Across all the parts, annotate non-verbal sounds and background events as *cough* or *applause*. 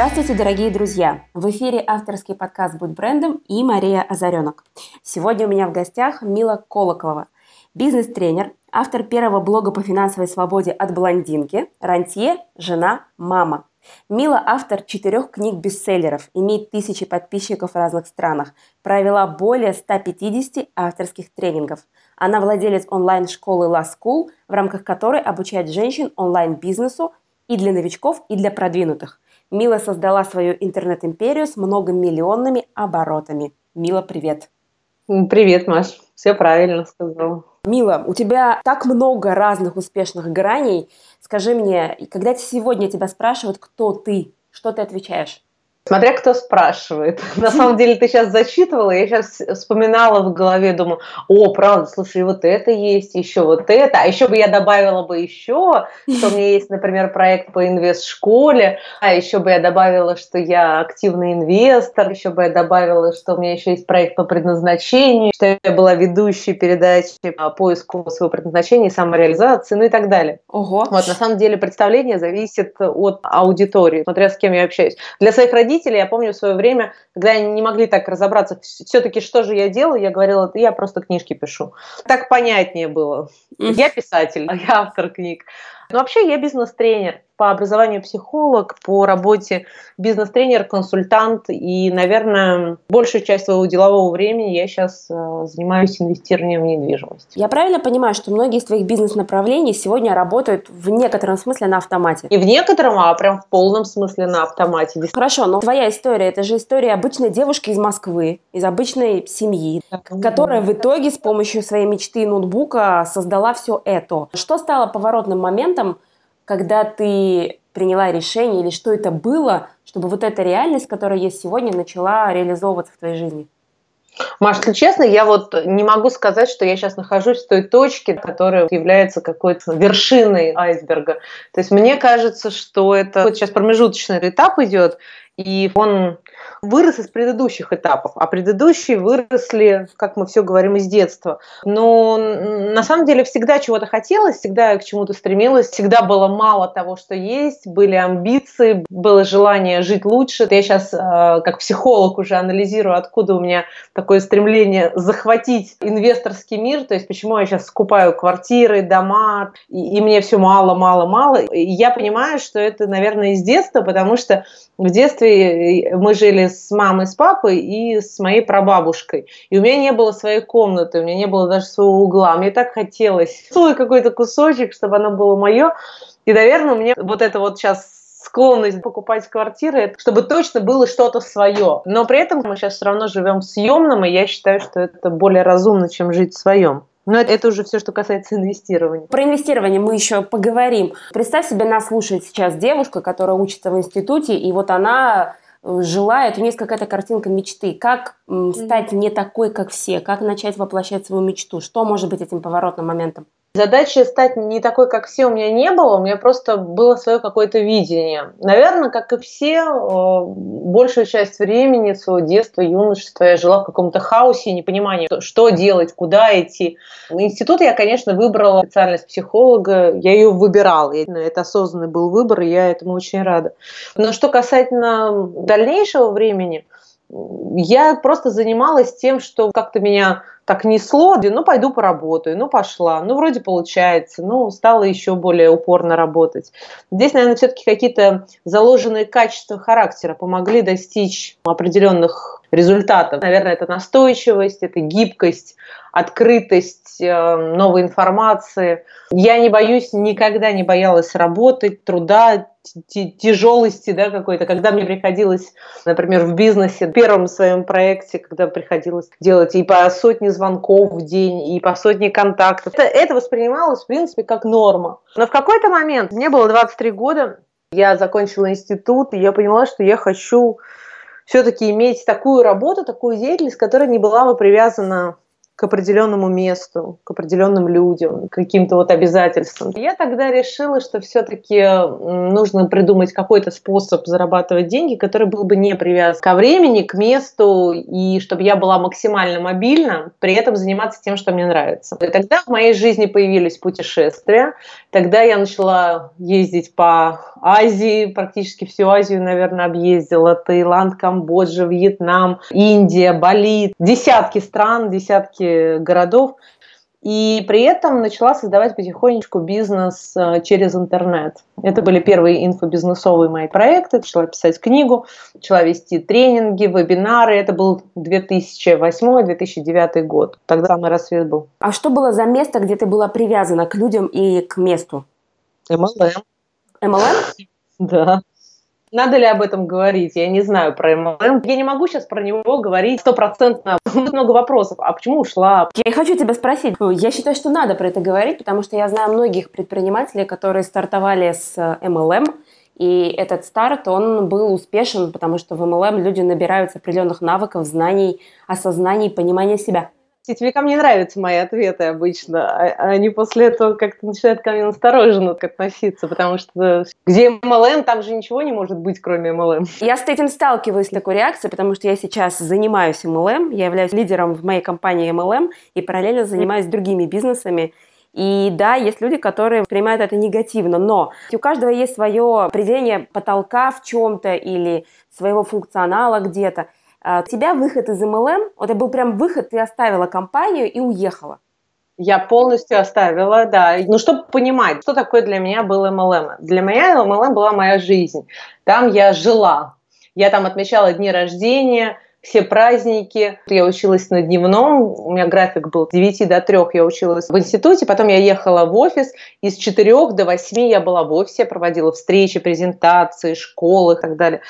Здравствуйте, дорогие друзья! В эфире авторский подкаст «Будь брендом» и Мария Озаренок. Сегодня у меня в гостях Мила Колоколова, бизнес-тренер, автор первого блога по финансовой свободе от блондинки, рантье, жена, мама. Мила – автор четырех книг-бестселлеров, имеет тысячи подписчиков в разных странах, провела более 150 авторских тренингов. Она владелец онлайн-школы La School, в рамках которой обучает женщин онлайн-бизнесу и для новичков, и для продвинутых. Мила создала свою интернет-империю с многомиллионными оборотами. Мила, привет! Привет, Маш. Все правильно сказала. Мила, у тебя так много разных успешных граней. Скажи мне, когда сегодня тебя спрашивают, кто ты, что ты отвечаешь? Смотря кто спрашивает. *laughs* На самом деле ты сейчас зачитывала, я сейчас вспоминала в голове, думаю, о, правда, слушай, вот это есть, еще вот это, а еще бы я добавила бы еще, что у меня есть, например, проект по инвест-школе, а еще бы я добавила, что я активный инвестор, еще бы я добавила, что у меня еще есть проект по предназначению, что я была ведущей передачи по поиску своего предназначения и самореализации, ну и так далее. Ого. Вот, на самом деле представление зависит от аудитории, смотря с кем я общаюсь. Для своих родителей родители, я помню в свое время, когда они не могли так разобраться, все-таки что же я делаю, я говорила, я просто книжки пишу. Так понятнее было. Я писатель, я автор книг. Но вообще я бизнес-тренер по образованию психолог, по работе бизнес-тренер, консультант. И, наверное, большую часть своего делового времени я сейчас э, занимаюсь инвестированием в недвижимость. Я правильно понимаю, что многие из твоих бизнес-направлений сегодня работают в некотором смысле на автомате? Не в некотором, а прям в полном смысле на автомате. Хорошо, но твоя история, это же история обычной девушки из Москвы, из обычной семьи, которая в итоге с помощью своей мечты и ноутбука создала все это. Что стало поворотным моментом, когда ты приняла решение или что это было, чтобы вот эта реальность, которая есть сегодня, начала реализовываться в твоей жизни? Маш, если честно, я вот не могу сказать, что я сейчас нахожусь в той точке, которая является какой-то вершиной айсберга. То есть мне кажется, что это вот сейчас промежуточный этап идет, и он вырос из предыдущих этапов, а предыдущие выросли, как мы все говорим, из детства. Но на самом деле всегда чего-то хотелось, всегда к чему-то стремилась, всегда было мало того, что есть, были амбиции, было желание жить лучше. Я сейчас э, как психолог уже анализирую, откуда у меня такое стремление захватить инвесторский мир, то есть почему я сейчас скупаю квартиры, дома, и, и мне все мало, мало, мало. И я понимаю, что это, наверное, из детства, потому что в детстве мы жили с мамой, с папой и с моей прабабушкой. И у меня не было своей комнаты, у меня не было даже своего угла. Мне так хотелось свой какой-то кусочек, чтобы оно было мое. И, наверное, у меня вот это вот сейчас склонность покупать квартиры, чтобы точно было что-то свое. Но при этом мы сейчас все равно живем в съемном, и я считаю, что это более разумно, чем жить в своем. Но это, это уже все, что касается инвестирования. Про инвестирование мы еще поговорим. Представь себе, нас слушает сейчас девушка, которая учится в институте, и вот она э, желает, у нее есть какая-то картинка мечты. Как стать не такой, как все? Как начать воплощать свою мечту? Что может быть этим поворотным моментом? Задачи стать не такой, как все, у меня не было, у меня просто было свое какое-то видение. Наверное, как и все, э, большую часть времени своего детства, юношества я жила в каком-то хаосе, непонимании, что делать, куда идти. Институт я, конечно, выбрала специальность психолога, я ее выбирала, это осознанный был выбор, и я этому очень рада. Но что касательно дальнейшего времени, я просто занималась тем, что как-то меня так несло, ну пойду поработаю, ну пошла, ну вроде получается, ну стала еще более упорно работать. Здесь, наверное, все-таки какие-то заложенные качества характера помогли достичь определенных результатов. Наверное, это настойчивость, это гибкость, открытость э, новой информации. Я не боюсь, никогда не боялась работать, труда, тяжелости да, какой-то, когда мне приходилось, например, в бизнесе, в первом своем проекте, когда приходилось делать и по сотне звонков в день, и по сотне контактов, это, это воспринималось, в принципе, как норма. Но в какой-то момент, мне было 23 года, я закончила институт, и я поняла, что я хочу все-таки иметь такую работу, такую деятельность, которая не была бы привязана к определенному месту, к определенным людям, к каким-то вот обязательствам. Я тогда решила, что все-таки нужно придумать какой-то способ зарабатывать деньги, который был бы не привязан ко времени, к месту, и чтобы я была максимально мобильна, при этом заниматься тем, что мне нравится. И тогда в моей жизни появились путешествия. Тогда я начала ездить по Азии, практически всю Азию, наверное, объездила. Таиланд, Камбоджа, Вьетнам, Индия, Бали. Десятки стран, десятки городов. И при этом начала создавать потихонечку бизнес э, через интернет. Это были первые инфобизнесовые мои проекты. Начала писать книгу, начала вести тренинги, вебинары. Это был 2008-2009 год. Тогда самый рассвет был. А что было за место, где ты была привязана к людям и к месту? MLM. MLM? Да. Надо ли об этом говорить? Я не знаю про МЛМ. Я не могу сейчас про него говорить стопроцентно. Много вопросов. А почему ушла? Я хочу тебя спросить. Я считаю, что надо про это говорить, потому что я знаю многих предпринимателей, которые стартовали с MLM, и этот старт, он был успешен, потому что в MLM люди набираются определенных навыков, знаний, осознаний, понимания себя. Сетевикам не нравятся мои ответы обычно. А, они после этого как-то начинают ко мне настороженно относиться, потому что где MLM, там же ничего не может быть, кроме MLM. Я с этим сталкиваюсь с такой реакцией, потому что я сейчас занимаюсь MLM, я являюсь лидером в моей компании MLM и параллельно занимаюсь другими бизнесами. И да, есть люди, которые принимают это негативно, но у каждого есть свое определение потолка в чем-то или своего функционала где-то. А, тебя выход из MLM, это был прям выход, ты оставила компанию и уехала. Я полностью оставила, да. Ну, чтобы понимать, что такое для меня был MLM. Для меня MLM была моя жизнь. Там я жила. Я там отмечала дни рождения, все праздники. Я училась на дневном, у меня график был с 9 до 3 я училась в институте, потом я ехала в офис, из 4 до 8 я была в офисе, проводила встречи, презентации, школы и так далее.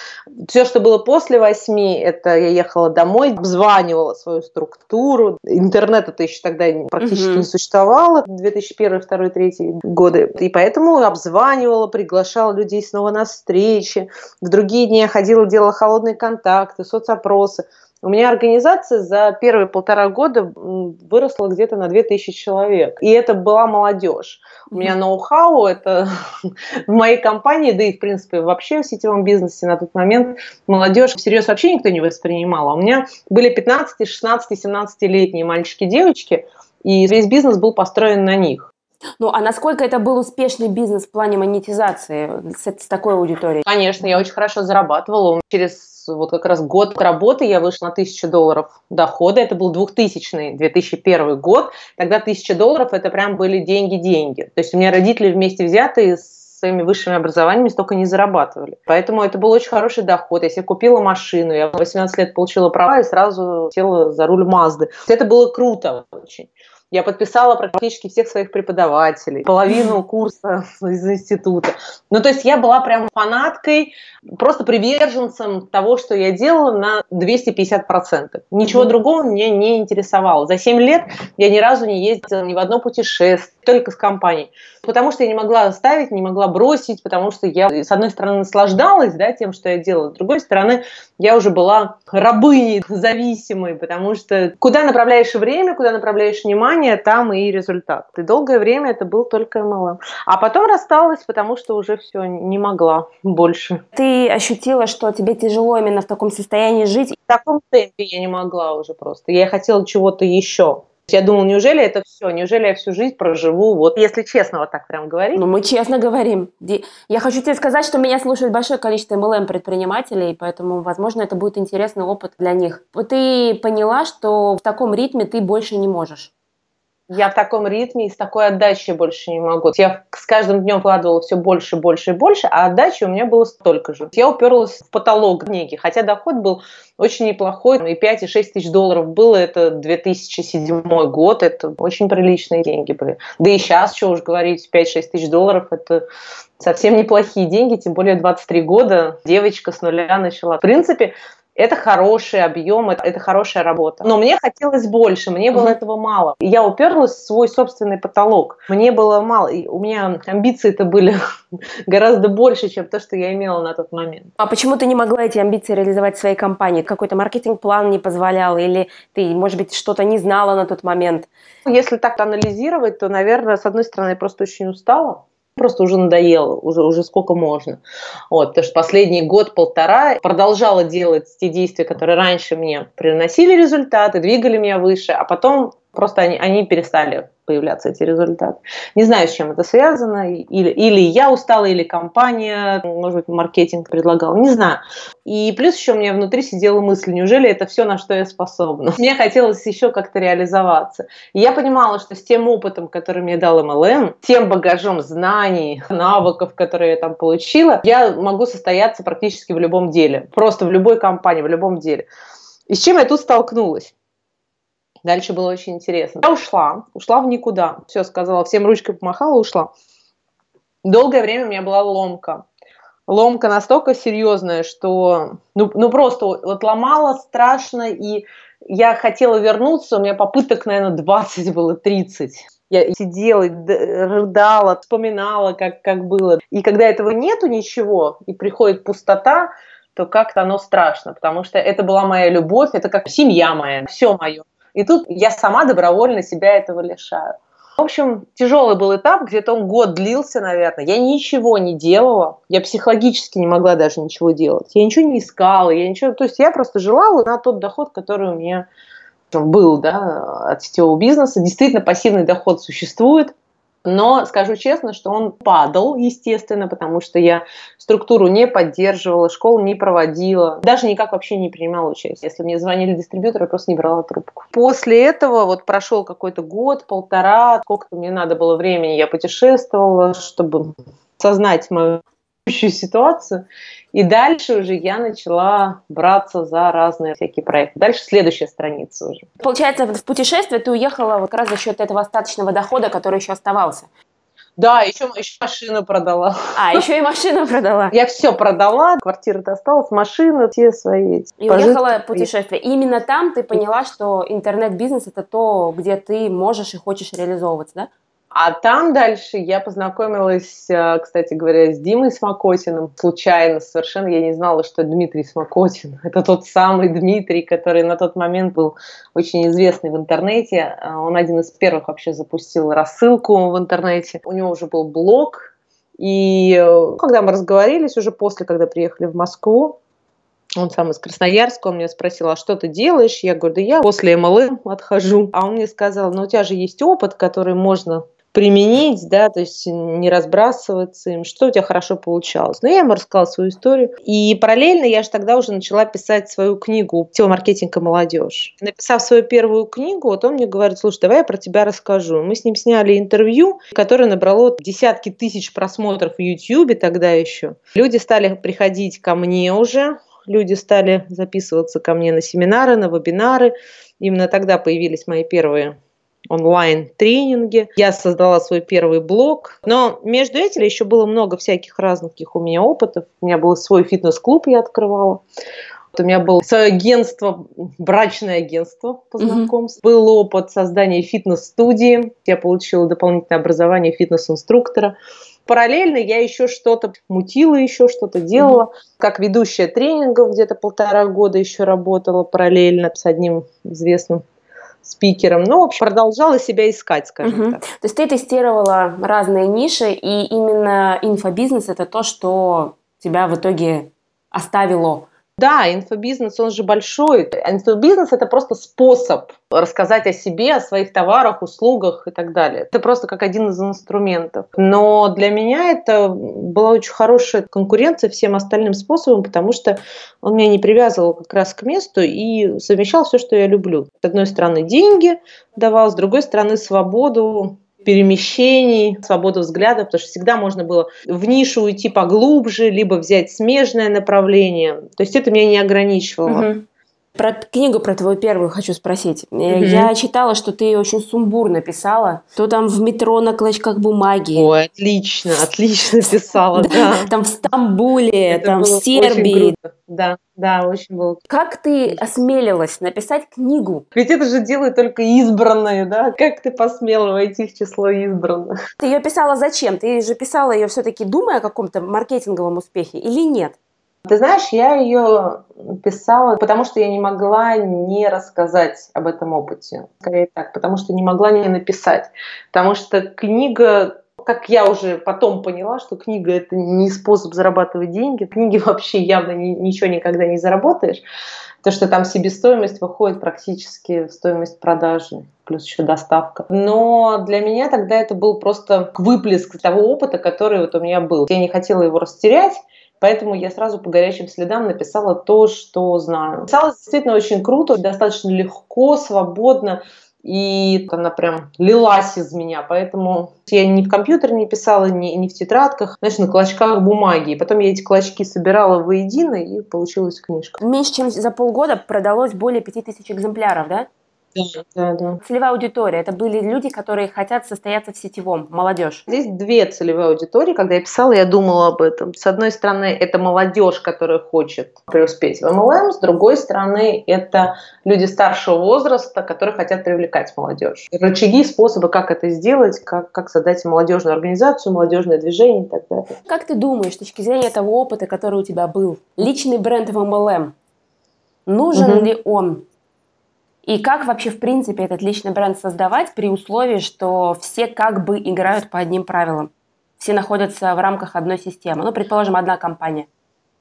Все, что было после 8, это я ехала домой, обзванивала свою структуру. Интернета-то еще тогда практически угу. не существовало, 2001, 2002, 2003 годы. И поэтому обзванивала, приглашала людей снова на встречи. В другие дни я ходила, делала холодные контакты, соцопросы. У меня организация за первые полтора года выросла где-то на 2000 человек. И это была молодежь. У меня ноу-хау, это *laughs* в моей компании, да и, в принципе, вообще в сетевом бизнесе на тот момент молодежь всерьез вообще никто не воспринимал. А у меня были 15, 16, 17-летние мальчики девочки, и весь бизнес был построен на них. Ну, а насколько это был успешный бизнес в плане монетизации с, с такой аудиторией? Конечно, я очень хорошо зарабатывала. Через вот как раз год работы я вышла на 1000 долларов дохода. Это был 2000 2001 год. Тогда 1000 долларов это прям были деньги-деньги. То есть у меня родители вместе взятые с своими высшими образованиями столько не зарабатывали. Поэтому это был очень хороший доход. Я себе купила машину, я в 18 лет получила права и сразу села за руль Мазды. Это было круто очень. Я подписала практически всех своих преподавателей, половину курса *laughs* из института. Ну, то есть я была прям фанаткой, просто приверженцем того, что я делала на 250%. Ничего mm-hmm. другого меня не интересовало. За 7 лет я ни разу не ездила ни в одно путешествие, только с компанией. Потому что я не могла оставить, не могла бросить, потому что я, с одной стороны, наслаждалась да, тем, что я делала, с другой стороны, я уже была рабыней, зависимой, потому что куда направляешь время, куда направляешь внимание, там и результат. И долгое время это был только MLM. А потом рассталась, потому что уже все, не могла больше. Ты ощутила, что тебе тяжело именно в таком состоянии жить? В таком темпе я не могла уже просто. Я хотела чего-то еще. Я думала, неужели это все? Неужели я всю жизнь проживу? Вот, если честно, вот так прям говорить. Ну, мы честно говорим. Я хочу тебе сказать, что меня слушает большое количество MLM предпринимателей, поэтому, возможно, это будет интересный опыт для них. Ты поняла, что в таком ритме ты больше не можешь я в таком ритме и с такой отдачей больше не могу. Я с каждым днем вкладывала все больше, больше и больше, а отдачи у меня было столько же. Я уперлась в потолок книги, хотя доход был очень неплохой, и 5, и 6 тысяч долларов было, это 2007 год, это очень приличные деньги были. Да и сейчас, что уж говорить, 5-6 тысяч долларов, это совсем неплохие деньги, тем более 23 года, девочка с нуля начала. В принципе, Это хороший объем, это, это хорошая работа. Но мне хотелось больше, мне было mm-hmm. этого мало. Я уперлась в свой собственный потолок. Мне было мало. И у меня амбиции-то были *laughs* гораздо больше, чем то, что я имела на тот момент. А почему ты не могла эти амбиции реализовать в своей компании? Какой-то маркетинг-план не позволял? Или ты, может быть, что-то не знала на тот момент? Если так анализировать, то, наверное, с одной стороны, я просто очень устала просто уже надоело, уже, уже сколько можно. Вот, потому что последний год-полтора продолжала делать те действия, которые раньше мне приносили результаты, двигали меня выше, а потом просто они, они перестали появляться эти результаты. Не знаю, с чем это связано. Или, или я устала, или компания, может быть, маркетинг предлагал. Не знаю. И плюс еще у меня внутри сидела мысль, неужели это все, на что я способна? Мне хотелось еще как-то реализоваться. И я понимала, что с тем опытом, который мне дал MLM, тем багажом знаний, навыков, которые я там получила, я могу состояться практически в любом деле. Просто в любой компании, в любом деле. И с чем я тут столкнулась? Дальше было очень интересно. Я ушла, ушла в никуда. Все, сказала, всем ручкой помахала, ушла. Долгое время у меня была ломка. Ломка настолько серьезная, что ну, ну просто вот ломала страшно, и я хотела вернуться, у меня попыток, наверное, 20 было, 30. Я сидела, рыдала, вспоминала, как, как было. И когда этого нету ничего, и приходит пустота, то как-то оно страшно, потому что это была моя любовь, это как семья моя, все мое. И тут я сама добровольно себя этого лишаю. В общем, тяжелый был этап, где-то он год длился, наверное. Я ничего не делала, я психологически не могла даже ничего делать. Я ничего не искала, я ничего... То есть я просто жила на тот доход, который у меня был да, от сетевого бизнеса. Действительно, пассивный доход существует. Но скажу честно, что он падал, естественно, потому что я структуру не поддерживала, школу не проводила, даже никак вообще не принимала участие. Если мне звонили дистрибьюторы, просто не брала трубку. После этого вот прошел какой-то год, полтора, сколько-то мне надо было времени, я путешествовала, чтобы осознать мою ситуацию. И дальше уже я начала браться за разные всякие проекты. Дальше следующая страница уже. Получается, в путешествие ты уехала вот как раз за счет этого остаточного дохода, который еще оставался. Да, еще, еще машину продала. А, еще и машину продала. Я все продала, квартира-то осталась, машину, все свои. И уехала в путешествие. И именно там ты поняла, что интернет-бизнес это то, где ты можешь и хочешь реализовываться, да? А там дальше я познакомилась, э, кстати говоря, с Димой Смокотиным. Случайно совершенно я не знала, что Дмитрий Смокотин. *laughs* Это тот самый Дмитрий, который на тот момент был очень известный в интернете. Э, он один из первых вообще запустил рассылку в интернете. У него уже был блог. И э, когда мы разговорились, уже после, когда приехали в Москву, он сам из Красноярска, он меня спросил, а что ты делаешь? Я говорю, да я после МЛМ отхожу. А он мне сказал, ну у тебя же есть опыт, который можно применить, да, то есть не разбрасываться им, что у тебя хорошо получалось. Но ну, я ему рассказала свою историю. И параллельно я же тогда уже начала писать свою книгу «Теломаркетинг и молодежь». Написав свою первую книгу, вот он мне говорит, слушай, давай я про тебя расскажу. Мы с ним сняли интервью, которое набрало десятки тысяч просмотров в YouTube тогда еще. Люди стали приходить ко мне уже, люди стали записываться ко мне на семинары, на вебинары. Именно тогда появились мои первые онлайн-тренинги. Я создала свой первый блог. Но между этим еще было много всяких разных у меня опытов. У меня был свой фитнес-клуб, я открывала. У меня было свое агентство, брачное агентство по знакомству. Mm-hmm. Был опыт создания фитнес-студии. Я получила дополнительное образование фитнес-инструктора. Параллельно я еще что-то мутила, еще что-то делала. Mm-hmm. Как ведущая тренингов где-то полтора года еще работала параллельно с одним известным спикером. Ну, в общем, продолжала себя искать, скажем угу. так. То есть ты тестировала разные ниши, и именно инфобизнес – это то, что тебя в итоге оставило да, инфобизнес, он же большой. Инфобизнес – это просто способ рассказать о себе, о своих товарах, услугах и так далее. Это просто как один из инструментов. Но для меня это была очень хорошая конкуренция всем остальным способам, потому что он меня не привязывал как раз к месту и совмещал все, что я люблю. С одной стороны, деньги давал, с другой стороны, свободу перемещений, свободу взгляда, потому что всегда можно было в нишу уйти поглубже, либо взять смежное направление. То есть это меня не ограничивало. Угу. Про книгу про твою первую хочу спросить. Угу. Я читала, что ты очень сумбурно писала. То там в метро на клочках бумаги. Ой, отлично, отлично *laughs* писала, да. Там в Стамбуле, там в Сербии. Да, да, очень было. Как ты осмелилась написать книгу? Ведь это же делают только избранные, да? Как ты посмела войти в число избранных? Ты ее писала зачем? Ты же писала ее все-таки думая о каком-то маркетинговом успехе или нет? Ты знаешь, я ее писала, потому что я не могла не рассказать об этом опыте. Скорее так, потому что не могла не написать. Потому что книга как я уже потом поняла, что книга это не способ зарабатывать деньги. Книги вообще явно ни, ничего никогда не заработаешь. То, что там себестоимость выходит практически в стоимость продажи, плюс еще доставка. Но для меня тогда это был просто выплеск того опыта, который вот у меня был. Я не хотела его растерять, Поэтому я сразу по горячим следам написала то, что знаю. Писала действительно очень круто, достаточно легко, свободно. И она прям лилась из меня, поэтому я ни в компьютере не писала, ни, ни в тетрадках, знаешь, на клочках бумаги. И потом я эти клочки собирала воедино, и получилась книжка. Меньше чем за полгода продалось более 5000 экземпляров, да? Да, да. Целевая аудитория – это были люди, которые хотят состояться в сетевом, молодежь. Здесь две целевые аудитории. Когда я писала, я думала об этом. С одной стороны, это молодежь, которая хочет преуспеть в MLM. С другой стороны, это люди старшего возраста, которые хотят привлекать молодежь. Рычаги, способы, как это сделать, как, как создать молодежную организацию, молодежное движение и так далее. Как ты думаешь, с точки зрения того опыта, который у тебя был, личный бренд в MLM, нужен угу. ли он и как вообще, в принципе, этот личный бренд создавать при условии, что все как бы играют по одним правилам? Все находятся в рамках одной системы. Ну, предположим, одна компания.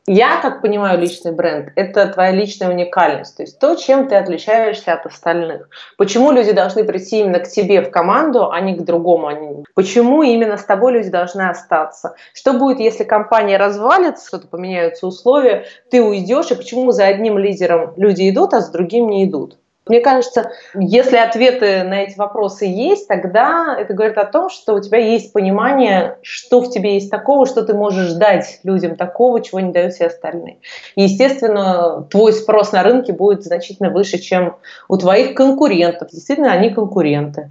Я, как понимаю, личный бренд – это твоя личная уникальность, то есть то, чем ты отличаешься от остальных. Почему люди должны прийти именно к тебе в команду, а не к другому? Почему именно с тобой люди должны остаться? Что будет, если компания развалится, что-то поменяются условия, ты уйдешь, и почему за одним лидером люди идут, а с другим не идут? Мне кажется, если ответы на эти вопросы есть, тогда это говорит о том, что у тебя есть понимание, что в тебе есть такого, что ты можешь дать людям такого, чего не дают все остальные. И, естественно, твой спрос на рынке будет значительно выше, чем у твоих конкурентов. Действительно, они конкуренты.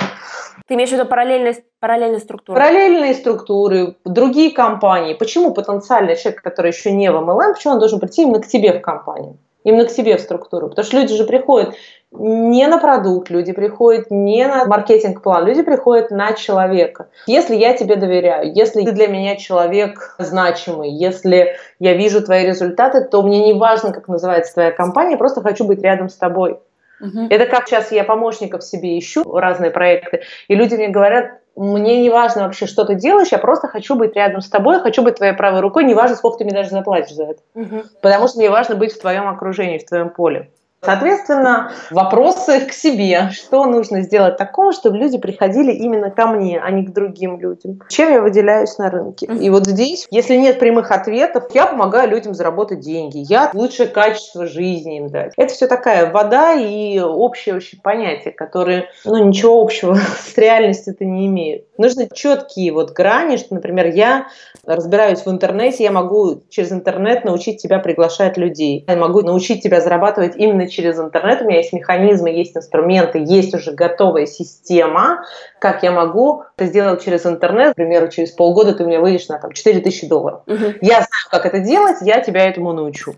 Ты имеешь в виду параллельные, параллельные структуры? Параллельные структуры, другие компании. Почему потенциальный человек, который еще не в MLM, почему он должен прийти именно к тебе в компанию? Именно к себе в структуру. Потому что люди же приходят не на продукт, люди приходят не на маркетинг-план, люди приходят на человека. Если я тебе доверяю, если ты для меня человек значимый, если я вижу твои результаты, то мне не важно, как называется твоя компания, я просто хочу быть рядом с тобой. Угу. Это как сейчас я помощников себе ищу, разные проекты, и люди мне говорят, мне не важно вообще, что ты делаешь, я просто хочу быть рядом с тобой, хочу быть твоей правой рукой, не важно, сколько ты мне даже заплатишь за это. Угу. Потому что мне важно быть в твоем окружении, в твоем поле. Соответственно, вопросы к себе. Что нужно сделать такого, чтобы люди приходили именно ко мне, а не к другим людям? Чем я выделяюсь на рынке? И вот здесь, если нет прямых ответов, я помогаю людям заработать деньги. Я лучшее качество жизни им дать. Это все такая вода и общее очень понятие, которые, ну, ничего общего *laughs* с реальностью-то не имеют. Нужны четкие вот грани, что, например, я разбираюсь в интернете, я могу через интернет научить тебя приглашать людей. Я могу научить тебя зарабатывать именно через интернет, у меня есть механизмы, есть инструменты, есть уже готовая система, как я могу это сделать через интернет. К примеру, через полгода ты у меня выйдешь на там, 4000 долларов. Угу. Я знаю, как это делать, я тебя этому научу.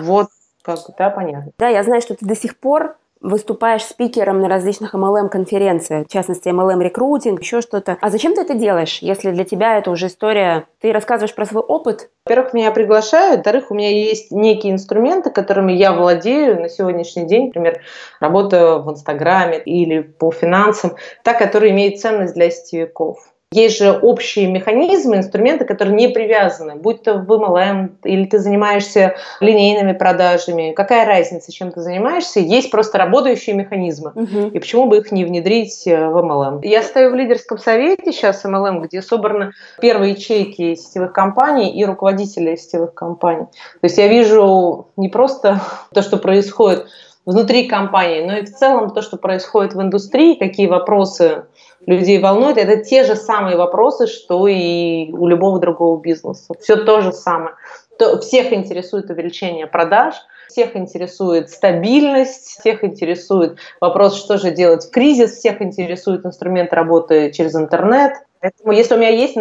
Вот как, да, понятно. Да, я знаю, что ты до сих пор выступаешь спикером на различных MLM-конференциях, в частности, MLM-рекрутинг, еще что-то. А зачем ты это делаешь, если для тебя это уже история... Ты рассказываешь про свой опыт? Во-первых, меня приглашают, во-вторых, у меня есть некие инструменты, которыми я владею на сегодняшний день, например, работа в Инстаграме или по финансам, та, которая имеет ценность для сетевиков. Есть же общие механизмы, инструменты, которые не привязаны, будь то в MLM или ты занимаешься линейными продажами. Какая разница, чем ты занимаешься? Есть просто работающие механизмы. Угу. И почему бы их не внедрить э, в MLM? Я стою в лидерском совете сейчас MLM, где собраны первые ячейки сетевых компаний и руководители сетевых компаний. То есть я вижу не просто *laughs* то, что происходит внутри компании, но и в целом то, что происходит в индустрии, какие вопросы людей волнует, это те же самые вопросы, что и у любого другого бизнеса. Все то же самое. то всех интересует увеличение продаж, всех интересует стабильность, всех интересует вопрос, что же делать в кризис, всех интересует инструмент работы через интернет. Поэтому, если у меня есть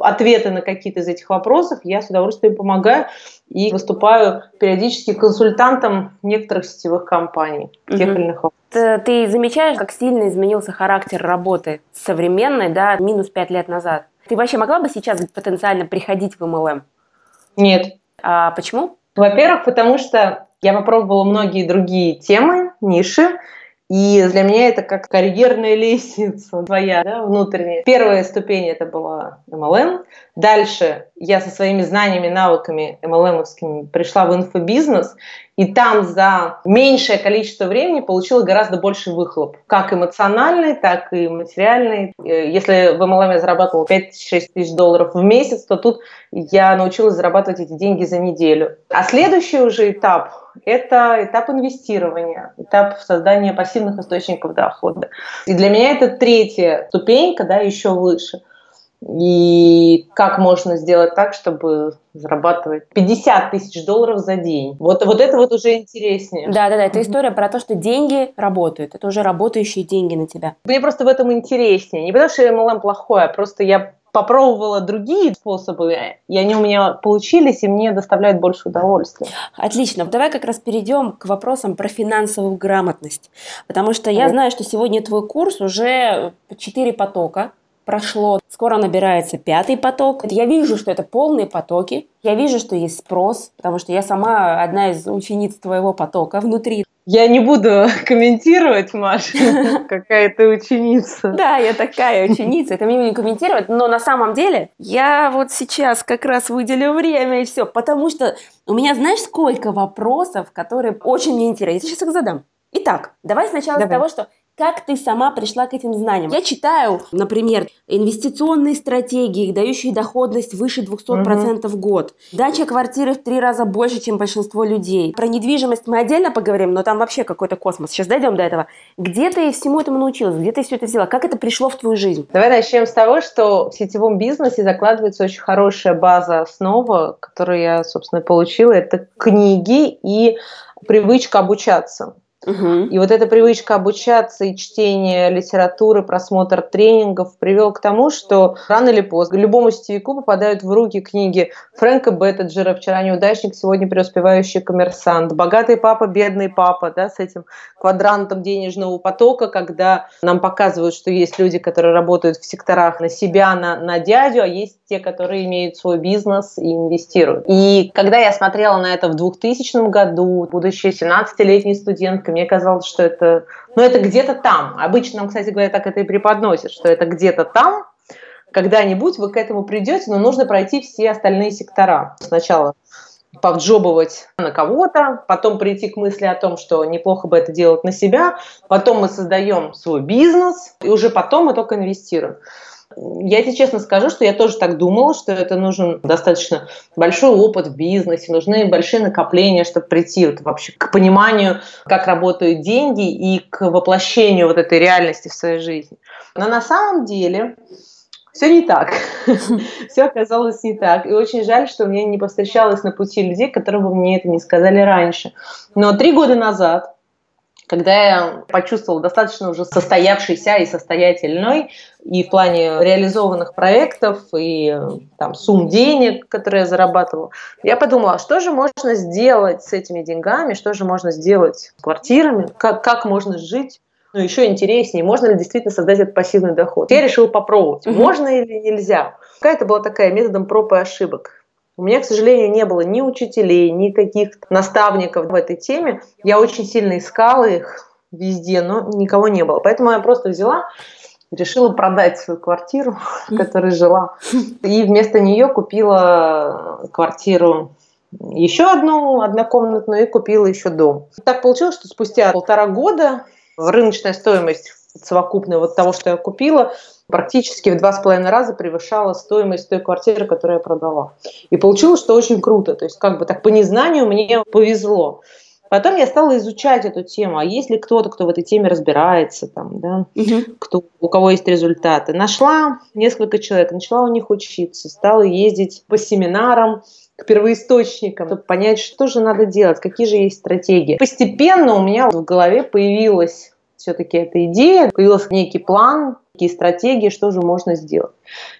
ответы на какие-то из этих вопросов, я с удовольствием помогаю и выступаю периодически консультантом некоторых сетевых компаний в тех или иных вопросах. Ты замечаешь, как сильно изменился характер работы современной, да, минус пять лет назад? Ты вообще могла бы сейчас потенциально приходить в MLM? Нет. А почему? Во-первых, потому что я попробовала многие другие темы, ниши, и для меня это как карьерная *laughs* лестница твоя, да, внутренняя. Первая ступень это была MLM. Дальше я со своими знаниями, навыками MLM-овскими пришла в инфобизнес, и там за меньшее количество времени получила гораздо больше выхлоп. Как эмоциональный, так и материальный. Э, если в MLM я зарабатывала 5-6 тысяч долларов в месяц, то тут я научилась зарабатывать эти деньги за неделю. А следующий уже этап – это этап инвестирования, этап создания пассивных источников дохода. И для меня это третья ступенька, да, еще выше – и как можно сделать так, чтобы зарабатывать 50 тысяч долларов за день. Вот, вот это вот уже интереснее. Да, да, да. Это история про то, что деньги работают. Это уже работающие деньги на тебя. Мне просто в этом интереснее. Не потому что MLM плохое, а просто я попробовала другие способы, и они у меня получились, и мне доставляют больше удовольствия. Отлично. Давай как раз перейдем к вопросам про финансовую грамотность. Потому что я знаю, что сегодня твой курс уже 4 потока прошло. Скоро набирается пятый поток. Я вижу, что это полные потоки. Я вижу, что есть спрос, потому что я сама одна из учениц твоего потока внутри. Я не буду *laughs* комментировать, Маша, *laughs* какая ты ученица. Да, я такая ученица, это мне не комментировать, но на самом деле я вот сейчас как раз выделю время и все, потому что у меня знаешь сколько вопросов, которые очень мне интересны. Я сейчас их задам. Итак, давай сначала давай. с того, что как ты сама пришла к этим знаниям? Я читаю, например, инвестиционные стратегии, дающие доходность выше 200% угу. в год. Дача квартиры в три раза больше, чем большинство людей. Про недвижимость мы отдельно поговорим, но там вообще какой-то космос. Сейчас дойдем до этого. Где ты всему этому научилась? Где ты все это взяла? Как это пришло в твою жизнь? Давай начнем с того, что в сетевом бизнесе закладывается очень хорошая база, основа, которую я, собственно, получила. Это книги и привычка обучаться. И вот эта привычка обучаться и чтение литературы, просмотр тренингов привел к тому, что рано или поздно любому сетевику попадают в руки книги Фрэнка Беттеджера «Вчера неудачник, сегодня преуспевающий коммерсант», «Богатый папа, бедный папа», да, с этим квадрантом денежного потока, когда нам показывают, что есть люди, которые работают в секторах на себя, на, на дядю, а есть те, которые имеют свой бизнес и инвестируют. И когда я смотрела на это в 2000 году, будучи 17-летней студенткой, мне казалось, что это, ну, это где-то там. Обычно нам, кстати говоря, так это и преподносят, что это где-то там, когда-нибудь вы к этому придете, но нужно пройти все остальные сектора. Сначала повджобывать на кого-то, потом прийти к мысли о том, что неплохо бы это делать на себя, потом мы создаем свой бизнес, и уже потом мы только инвестируем. Я тебе честно скажу, что я тоже так думала, что это нужен достаточно большой опыт в бизнесе, нужны большие накопления, чтобы прийти вот вообще к пониманию, как работают деньги и к воплощению вот этой реальности в своей жизни. Но на самом деле все не так. *laughs* *laughs* Все оказалось не так. И очень жаль, что мне не повстречалось на пути людей, которые бы мне это не сказали раньше. Но три года назад когда я почувствовала достаточно уже состоявшийся и состоятельной и в плане реализованных проектов, и там, сумм денег, которые я зарабатывала, я подумала, а что же можно сделать с этими деньгами, что же можно сделать с квартирами, как, как можно жить ну, еще интереснее, можно ли действительно создать этот пассивный доход. Я решила попробовать, можно или нельзя. Какая-то была такая методом проб и ошибок. У меня, к сожалению, не было ни учителей, ни каких наставников в этой теме. Я очень сильно искала их везде, но никого не было. Поэтому я просто взяла, решила продать свою квартиру, *laughs* в которой жила, и вместо нее купила квартиру еще одну однокомнатную и купила еще дом. Так получилось, что спустя полтора года рыночная стоимость совокупная вот того, что я купила, практически в два с половиной раза превышала стоимость той квартиры, которую я продала. И получилось, что очень круто. То есть как бы так по незнанию мне повезло. Потом я стала изучать эту тему, а есть ли кто-то, кто в этой теме разбирается, там, да, угу. кто, у кого есть результаты. Нашла несколько человек, начала у них учиться, стала ездить по семинарам, к первоисточникам, чтобы понять, что же надо делать, какие же есть стратегии. Постепенно у меня в голове появилась все-таки эта идея, появился некий план, какие стратегии, что же можно сделать.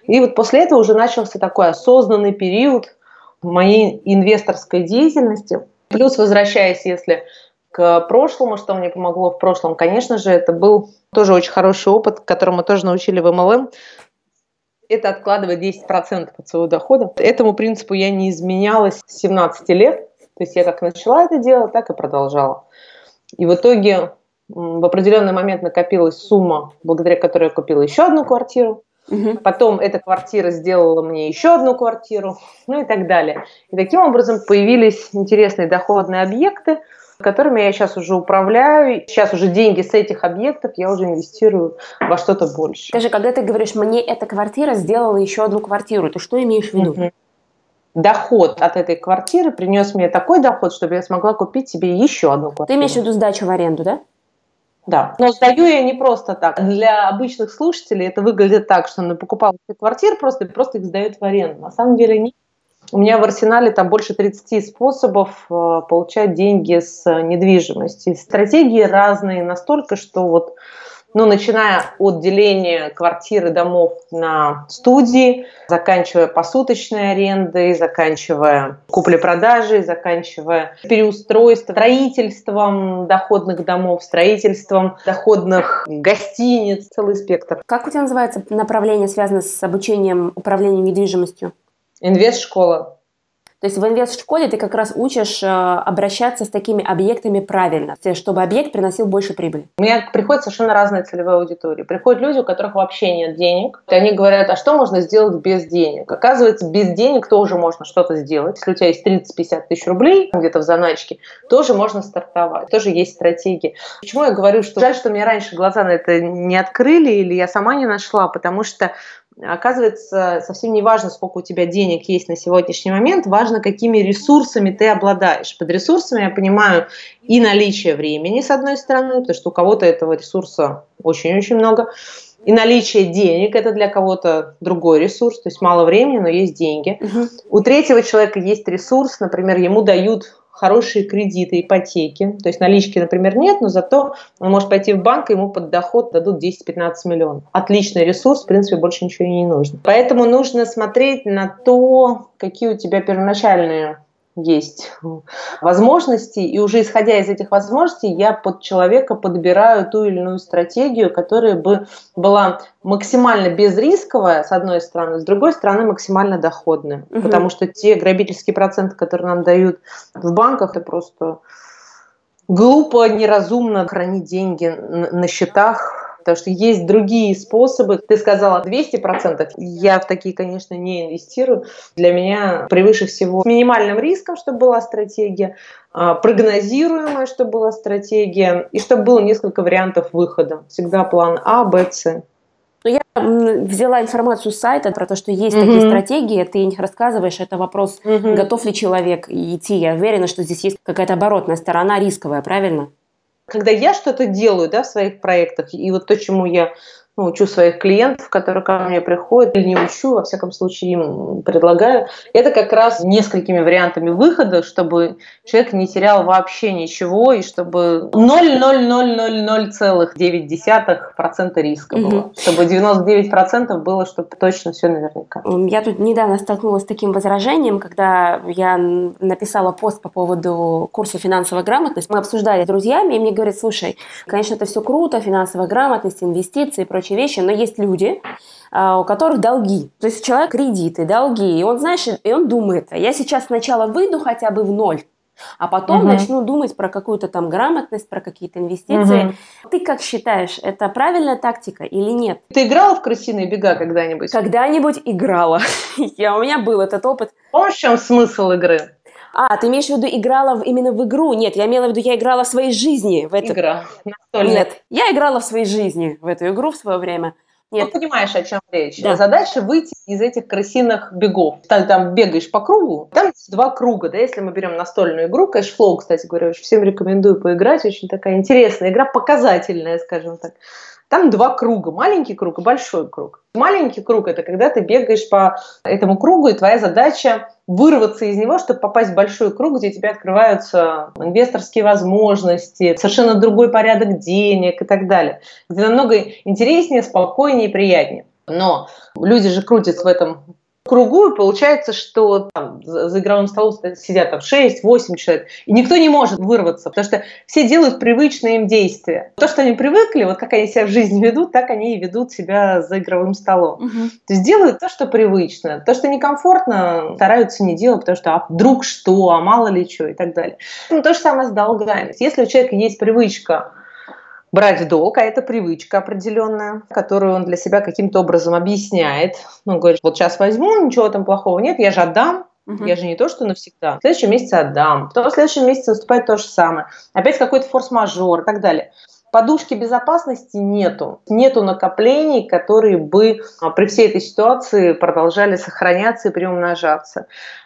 И вот после этого уже начался такой осознанный период моей инвесторской деятельности. Плюс, возвращаясь, если к прошлому, что мне помогло в прошлом, конечно же, это был тоже очень хороший опыт, которому тоже научили в MLM. Это откладывать 10% от своего дохода. Этому принципу я не изменялась с 17 лет. То есть я как начала это делать, так и продолжала. И в итоге в определенный момент накопилась сумма, благодаря которой я купила еще одну квартиру. Угу. Потом эта квартира сделала мне еще одну квартиру, *laughs* ну и так далее. И таким образом появились интересные доходные объекты, которыми я сейчас уже управляю. Сейчас уже деньги с этих объектов я уже инвестирую во что-то больше. Скажи, когда ты говоришь, мне эта квартира сделала еще одну квартиру, ты что имеешь в виду? Угу. Доход от этой квартиры принес мне такой доход, чтобы я смогла купить себе еще одну квартиру. Ты имеешь в виду сдачу в аренду, да? Да, но сдаю я не просто так. Для обычных слушателей это выглядит так, что он покупал квартир просто и просто их сдает в аренду. На самом деле нет. У меня в арсенале там больше 30 способов э, получать деньги с недвижимости. Стратегии разные настолько, что вот ну, начиная от деления квартиры, домов на студии, заканчивая посуточной арендой, заканчивая куплей-продажей, заканчивая переустройством, строительством доходных домов, строительством доходных гостиниц, целый спектр. Как у тебя называется направление, связанное с обучением управлению недвижимостью? Инвест-школа. То есть в инвест-школе ты как раз учишь э, обращаться с такими объектами правильно, чтобы объект приносил больше прибыли. У меня приходят совершенно разные целевые аудитории. Приходят люди, у которых вообще нет денег. И они говорят, а что можно сделать без денег? Оказывается, без денег тоже можно что-то сделать. Если у тебя есть 30-50 тысяч рублей где-то в заначке, тоже можно стартовать. Тоже есть стратегии. Почему я говорю, что жаль, что мне раньше глаза на это не открыли или я сама не нашла, потому что Оказывается, совсем не важно, сколько у тебя денег есть на сегодняшний момент, важно, какими ресурсами ты обладаешь. Под ресурсами я понимаю и наличие времени, с одной стороны, потому что у кого-то этого ресурса очень-очень много, и наличие денег это для кого-то другой ресурс, то есть мало времени, но есть деньги. Угу. У третьего человека есть ресурс, например, ему дают хорошие кредиты, ипотеки. То есть налички, например, нет, но зато он может пойти в банк, и ему под доход дадут 10-15 миллионов. Отличный ресурс, в принципе, больше ничего и не нужно. Поэтому нужно смотреть на то, какие у тебя первоначальные есть возможности, и уже исходя из этих возможностей, я под человека подбираю ту или иную стратегию, которая бы была максимально безрисковая, с одной стороны, с другой стороны, максимально доходная. Угу. Потому что те грабительские проценты, которые нам дают в банках, это просто глупо, неразумно хранить деньги на счетах, потому что есть другие способы. Ты сказала 200%. Я в такие, конечно, не инвестирую. Для меня превыше всего с минимальным риском, чтобы была стратегия, а, прогнозируемая, чтобы была стратегия, и чтобы было несколько вариантов выхода. Всегда план А, Б, С. Но я взяла информацию с сайта про то, что есть mm-hmm. такие стратегии, ты них рассказываешь, это вопрос, mm-hmm. готов ли человек идти. Я уверена, что здесь есть какая-то оборотная сторона рисковая, правильно? Когда я что-то делаю да, в своих проектах, и вот то, чему я ну, учу своих клиентов, которые ко мне приходят, или не учу, во всяком случае им предлагаю, это как раз несколькими вариантами выхода, чтобы человек не терял вообще ничего, и чтобы 0,000,9% риска угу. было, чтобы 99% было, чтобы точно все наверняка. Я тут недавно столкнулась с таким возражением, когда я написала пост по поводу курса финансовой грамотности. Мы обсуждали с друзьями, и мне говорят, слушай, конечно, это все круто, финансовая грамотность, инвестиции и прочее, прочие вещи, но есть люди, а, у которых долги. То есть человек кредиты, долги, и он, знаешь, и он думает, «А я сейчас сначала выйду хотя бы в ноль, а потом угу. начну думать про какую-то там грамотность, про какие-то инвестиции. Угу. Ты как считаешь, это правильная тактика или нет? Ты играла в крысиные бега когда-нибудь? Когда-нибудь играла. *laughs* Я, у меня был этот опыт. Помнишь, в чем смысл игры? А, ты имеешь в виду играла в, именно в игру? Нет, я имела в виду, я играла в своей жизни. В эту... Игра. Настольная. Нет, я играла в своей жизни в эту игру в свое время. Нет. Ну, понимаешь, о чем речь. Да. Задача выйти из этих крысиных бегов. Ты там бегаешь по кругу, там два круга, да, если мы берем настольную игру, Cashflow, кстати говоря, очень всем рекомендую поиграть, очень такая интересная игра, показательная, скажем так. Там два круга, маленький круг и большой круг. Маленький круг – это когда ты бегаешь по этому кругу, и твоя задача вырваться из него, чтобы попасть в большой круг, где тебе открываются инвесторские возможности, совершенно другой порядок денег и так далее, где намного интереснее, спокойнее и приятнее. Но люди же крутятся в этом кругу, и получается, что там, за игровым столом сидят там 6-8 человек, и никто не может вырваться, потому что все делают привычные им действия. То, что они привыкли, вот как они себя в жизни ведут, так они и ведут себя за игровым столом. Угу. То есть делают то, что привычно. То, что некомфортно, стараются не делать, потому что а вдруг что, а мало ли что и так далее. Ну, то же самое с долгами. Если у человека есть привычка брать долг, а это привычка определенная, которую он для себя каким-то образом объясняет. Он говорит, вот сейчас возьму, ничего там плохого нет, я же отдам, Угу. Я же не то, что навсегда. В следующем месяце отдам. Потом в следующем месяце наступает то же самое. Опять какой-то форс-мажор и так далее. Подушки безопасности нету. Нету накоплений, которые бы а, при всей этой ситуации продолжали сохраняться и приумножаться.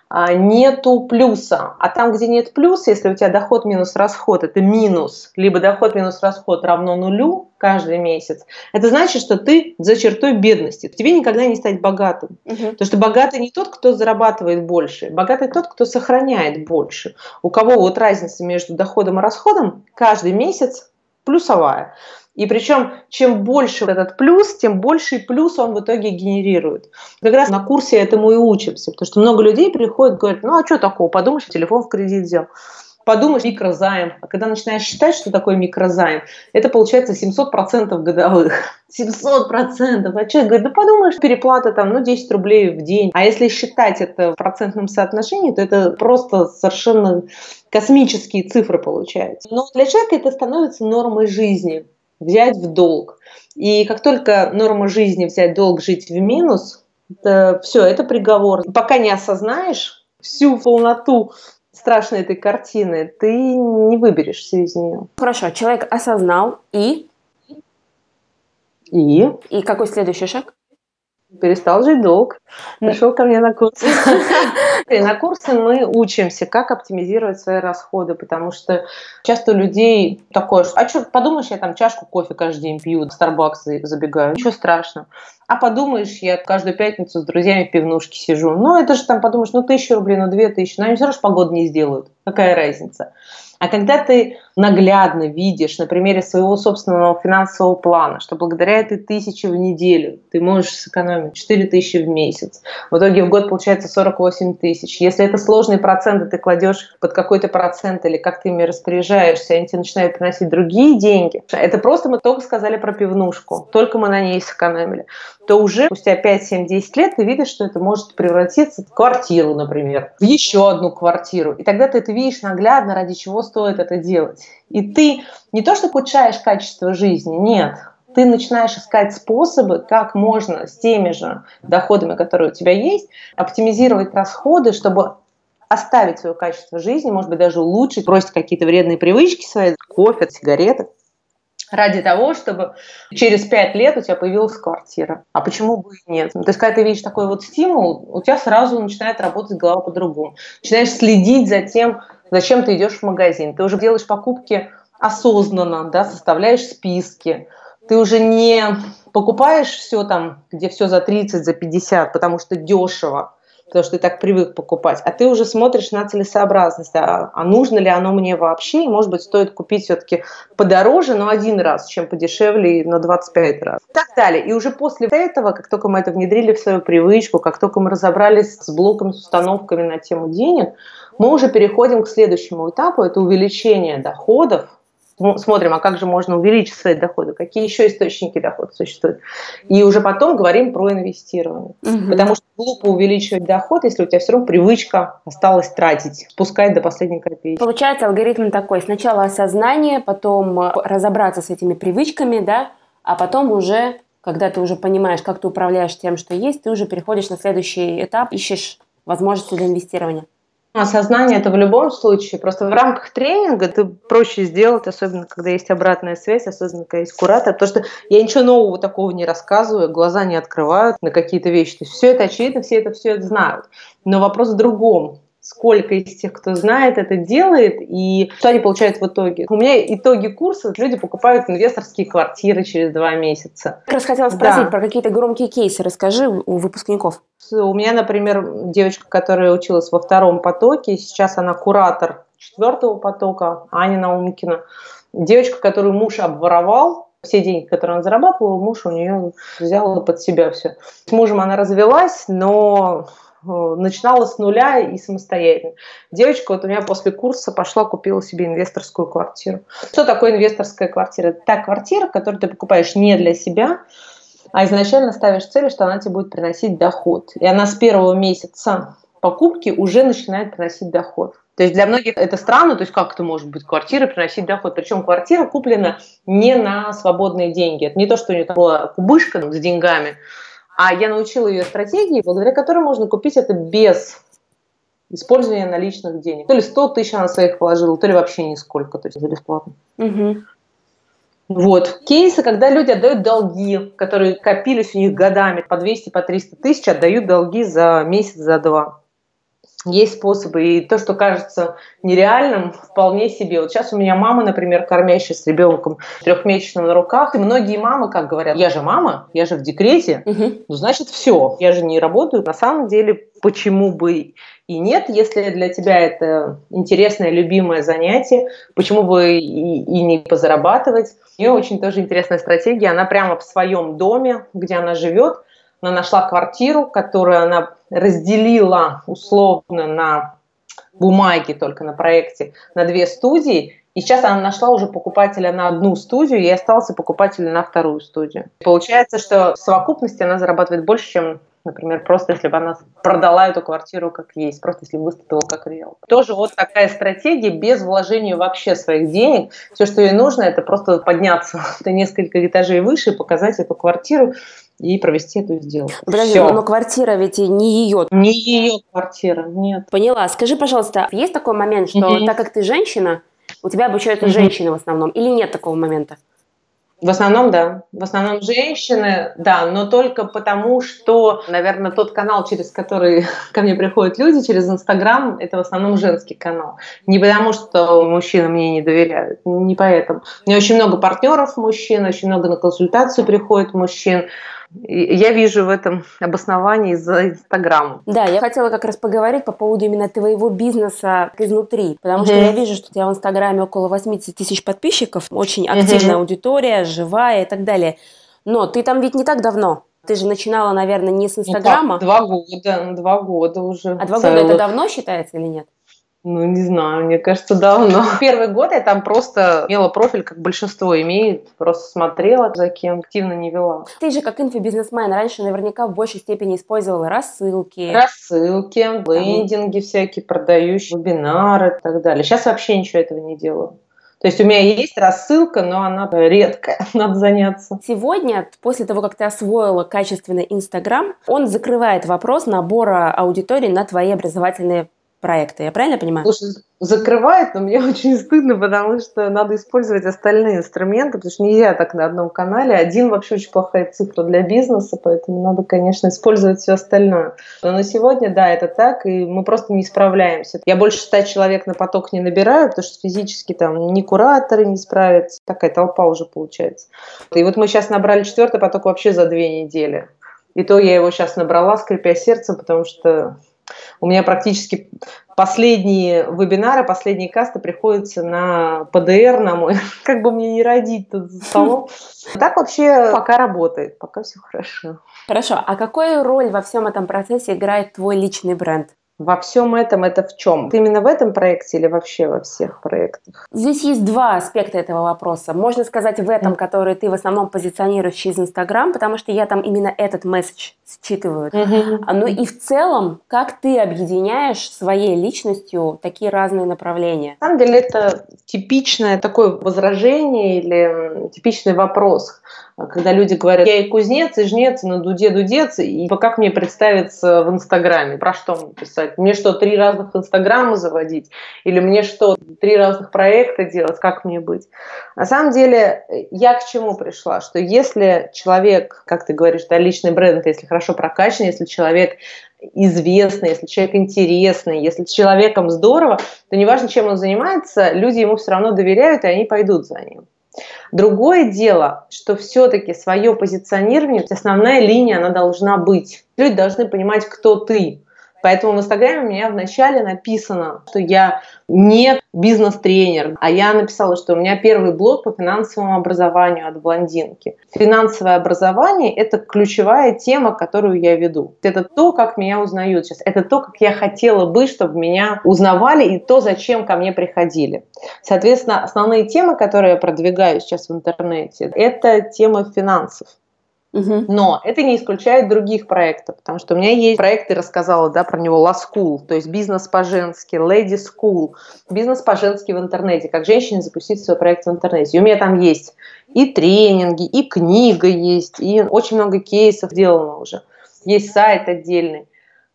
А, нету плюса. А там, где нет плюса, если у тебя доход минус расход, это минус, либо доход минус расход равно нулю каждый месяц, это значит, что ты за чертой бедности. Тебе никогда не стать богатым. Угу. Потому что богатый не тот, кто зарабатывает больше, богатый тот, кто сохраняет больше. У кого вот разница между доходом и расходом каждый месяц плюсовая. И причем, чем больше этот плюс, тем больший плюс он в итоге генерирует. Как раз на курсе этому и учимся, потому что много людей приходят и говорят, ну а что такого, подумаешь, телефон в кредит взял подумаешь, микрозайм. А когда начинаешь считать, что такое микрозайм, это получается 700% годовых. *laughs* 700%. А человек говорит, да подумаешь, переплата там, ну, 10 рублей в день. А если считать это в процентном соотношении, то это просто совершенно космические цифры получаются. Но для человека это становится нормой жизни взять в долг. И как только норма жизни взять долг, жить в минус, это все, это приговор. Пока не осознаешь всю полноту страшной этой картины, ты не выберешься из нее. Хорошо, человек осознал и... И? И какой следующий шаг? Перестал жить долг, пришел ко мне на курсы. *laughs* На курсы мы учимся, как оптимизировать свои расходы, потому что часто у людей такое, а что, подумаешь, я там чашку кофе каждый день пью, в Starbucks забегаю, ничего страшного. А подумаешь, я каждую пятницу с друзьями в пивнушке сижу. Ну, это же там подумаешь, ну, тысячу рублей, ну, две тысячи. Ну, они все равно погоду не сделают. Какая разница? А когда ты наглядно видишь на примере своего собственного финансового плана, что благодаря этой тысяче в неделю ты можешь сэкономить 4 тысячи в месяц, в итоге в год получается 48 тысяч. Если это сложные проценты, ты кладешь под какой-то процент или как ты ими распоряжаешься, они тебе начинают приносить другие деньги. Это просто мы только сказали про пивнушку, только мы на ней сэкономили то уже спустя 5, 7, 10 лет ты видишь, что это может превратиться в квартиру, например, в еще одну квартиру. И тогда ты это видишь наглядно, ради чего стоит это делать. И ты не то, что ухудшаешь качество жизни, нет, ты начинаешь искать способы, как можно с теми же доходами, которые у тебя есть, оптимизировать расходы, чтобы оставить свое качество жизни, может быть, даже улучшить, бросить какие-то вредные привычки свои, кофе, сигареты, ради того, чтобы через пять лет у тебя появилась квартира. А почему бы и нет? То есть, когда ты видишь такой вот стимул, у тебя сразу начинает работать голова по-другому. Начинаешь следить за тем, зачем ты идешь в магазин. Ты уже делаешь покупки осознанно, да, составляешь списки. Ты уже не покупаешь все там, где все за 30, за 50, потому что дешево, потому что ты так привык покупать, а ты уже смотришь на целесообразность, а, а нужно ли оно мне вообще, и, может быть, стоит купить все-таки подороже, но один раз, чем подешевле на 25 раз. И так далее. И уже после этого, как только мы это внедрили в свою привычку, как только мы разобрались с блоком, с установками на тему денег, мы уже переходим к следующему этапу, это увеличение доходов, смотрим, а как же можно увеличить свои доходы, какие еще источники дохода существуют. И уже потом говорим про инвестирование. Угу. Потому что глупо увеличивать доход, если у тебя все равно привычка осталась тратить, спускать до последней копейки. Получается алгоритм такой. Сначала осознание, потом э, разобраться с этими привычками, да, а потом уже, когда ты уже понимаешь, как ты управляешь тем, что есть, ты уже переходишь на следующий этап, ищешь возможности для инвестирования. Осознание это в любом случае. Просто в рамках тренинга это проще сделать, особенно когда есть обратная связь, особенно когда есть куратор. Потому что я ничего нового такого не рассказываю, глаза не открывают на какие-то вещи. То есть все это очевидно, все это все это знают. Но вопрос в другом сколько из тех, кто знает, это делает, и что они получают в итоге. У меня итоги курса, люди покупают инвесторские квартиры через два месяца. Как раз хотела спросить да. про какие-то громкие кейсы. Расскажи у выпускников. У меня, например, девочка, которая училась во втором потоке, сейчас она куратор четвертого потока, Аня Наумкина. Девочка, которую муж обворовал, все деньги, которые она зарабатывала, муж у нее взял под себя все. С мужем она развелась, но начинала с нуля и самостоятельно. Девочка вот у меня после курса пошла, купила себе инвесторскую квартиру. Что такое инвесторская квартира? Это та квартира, которую ты покупаешь не для себя, а изначально ставишь цель, что она тебе будет приносить доход. И она с первого месяца покупки уже начинает приносить доход. То есть для многих это странно, то есть как это может быть квартира приносить доход? Причем квартира куплена не на свободные деньги. Это не то, что у нее там была кубышка с деньгами, а я научила ее стратегии, благодаря которой можно купить это без использования наличных денег. То ли 100 тысяч она своих положила, то ли вообще нисколько, то есть за бесплатно. Угу. Вот. Кейсы, когда люди отдают долги, которые копились у них годами, по 200, по 300 тысяч, отдают долги за месяц, за два есть способы. И то, что кажется нереальным, вполне себе. Вот сейчас у меня мама, например, кормящая с ребенком трехмесячным на руках. И многие мамы, как говорят, я же мама, я же в декрете, угу. ну значит все, я же не работаю. На самом деле, почему бы и нет, если для тебя это интересное, любимое занятие, почему бы и, и не позарабатывать. У нее очень тоже интересная стратегия. Она прямо в своем доме, где она живет, она нашла квартиру, которую она разделила условно на бумаге, только на проекте, на две студии. И сейчас она нашла уже покупателя на одну студию, и остался покупатель на вторую студию. Получается, что в совокупности она зарабатывает больше, чем например, просто если бы она продала эту квартиру как есть, просто если бы выступила как риэл. Тоже вот такая стратегия без вложения вообще своих денег. Все, что ей нужно, это просто подняться *laughs* на несколько этажей выше и показать эту квартиру и провести эту сделку. Подожди, Всё. но квартира ведь не ее. Не ее квартира, нет. Поняла. Скажи, пожалуйста, есть такой момент, что mm-hmm. так как ты женщина, у тебя обучаются mm-hmm. женщины в основном, или нет такого момента? В основном, да. В основном женщины, да, но только потому, что, наверное, тот канал, через который *laughs* ко мне приходят люди, через Инстаграм, это в основном женский канал. Не потому, что мужчины мне не доверяют, не поэтому. У меня очень много партнеров мужчин, очень много на консультацию приходит мужчин. Я вижу в этом обосновании за Инстаграм. Да, я хотела как раз поговорить по поводу именно твоего бизнеса изнутри, потому mm-hmm. что я вижу, что у тебя в Инстаграме около 80 тысяч подписчиков, очень активная mm-hmm. аудитория, живая и так далее. Но ты там ведь не так давно. Ты же начинала, наверное, не с Инстаграма. Ну, два года, два года уже. А два года это давно считается или нет? Ну, не знаю, мне кажется, давно. *laughs* Первый год я там просто имела профиль, как большинство имеет, просто смотрела за кем, активно не вела. Ты же как инфобизнесмен раньше наверняка в большей степени использовала рассылки. Рассылки, лендинги всякие, продающие, вебинары и так далее. Сейчас вообще ничего этого не делаю. То есть у меня есть рассылка, но она редкая, *laughs* надо заняться. Сегодня, после того, как ты освоила качественный Инстаграм, он закрывает вопрос набора аудитории на твои образовательные проекта. Я правильно понимаю? Слушай, закрывает, но мне *laughs* очень стыдно, потому что надо использовать остальные инструменты, потому что нельзя так на одном канале. Один вообще очень плохая цифра для бизнеса, поэтому надо, конечно, использовать все остальное. Но на сегодня, да, это так, и мы просто не справляемся. Я больше ста человек на поток не набираю, потому что физически там ни кураторы не справятся, такая толпа уже получается. И вот мы сейчас набрали четвертый поток вообще за две недели. И то я его сейчас набрала, скрипя сердцем, потому что у меня практически последние вебинары, последние касты приходятся на ПДР, на мой. *laughs* Как бы мне не родить тут за столом. *laughs* Так вообще пока работает, пока все хорошо. Хорошо. А какую роль во всем этом процессе играет твой личный бренд? Во всем этом это в чем? Именно в этом проекте или вообще во всех проектах? Здесь есть два аспекта этого вопроса. Можно сказать в этом, который ты в основном позиционируешь через Инстаграм, потому что я там именно этот месседж считываю. Mm-hmm. Ну и в целом, как ты объединяешь своей личностью такие разные направления? На самом деле это типичное такое возражение или типичный вопрос когда люди говорят, я и кузнец, и жнец, и на дуде дудец, и как мне представиться в Инстаграме, про что мне писать? Мне что, три разных Инстаграма заводить? Или мне что, три разных проекта делать? Как мне быть? На самом деле, я к чему пришла? Что если человек, как ты говоришь, да, личный бренд, если хорошо прокачан, если человек известный, если человек интересный, если с человеком здорово, то неважно, чем он занимается, люди ему все равно доверяют, и они пойдут за ним. Другое дело, что все-таки свое позиционирование, основная линия, она должна быть. Люди должны понимать, кто ты. Поэтому в Инстаграме у меня вначале написано, что я не бизнес-тренер, а я написала, что у меня первый блог по финансовому образованию от блондинки. Финансовое образование – это ключевая тема, которую я веду. Это то, как меня узнают сейчас. Это то, как я хотела бы, чтобы меня узнавали, и то, зачем ко мне приходили. Соответственно, основные темы, которые я продвигаю сейчас в интернете, это тема финансов. Но это не исключает других проектов, потому что у меня есть проекты, рассказала да, про него La School, то есть бизнес по-женски, Lady School, бизнес по-женски в интернете, как женщине запустить свой проект в интернете. И у меня там есть и тренинги, и книга есть, и очень много кейсов сделано уже. Есть сайт отдельный.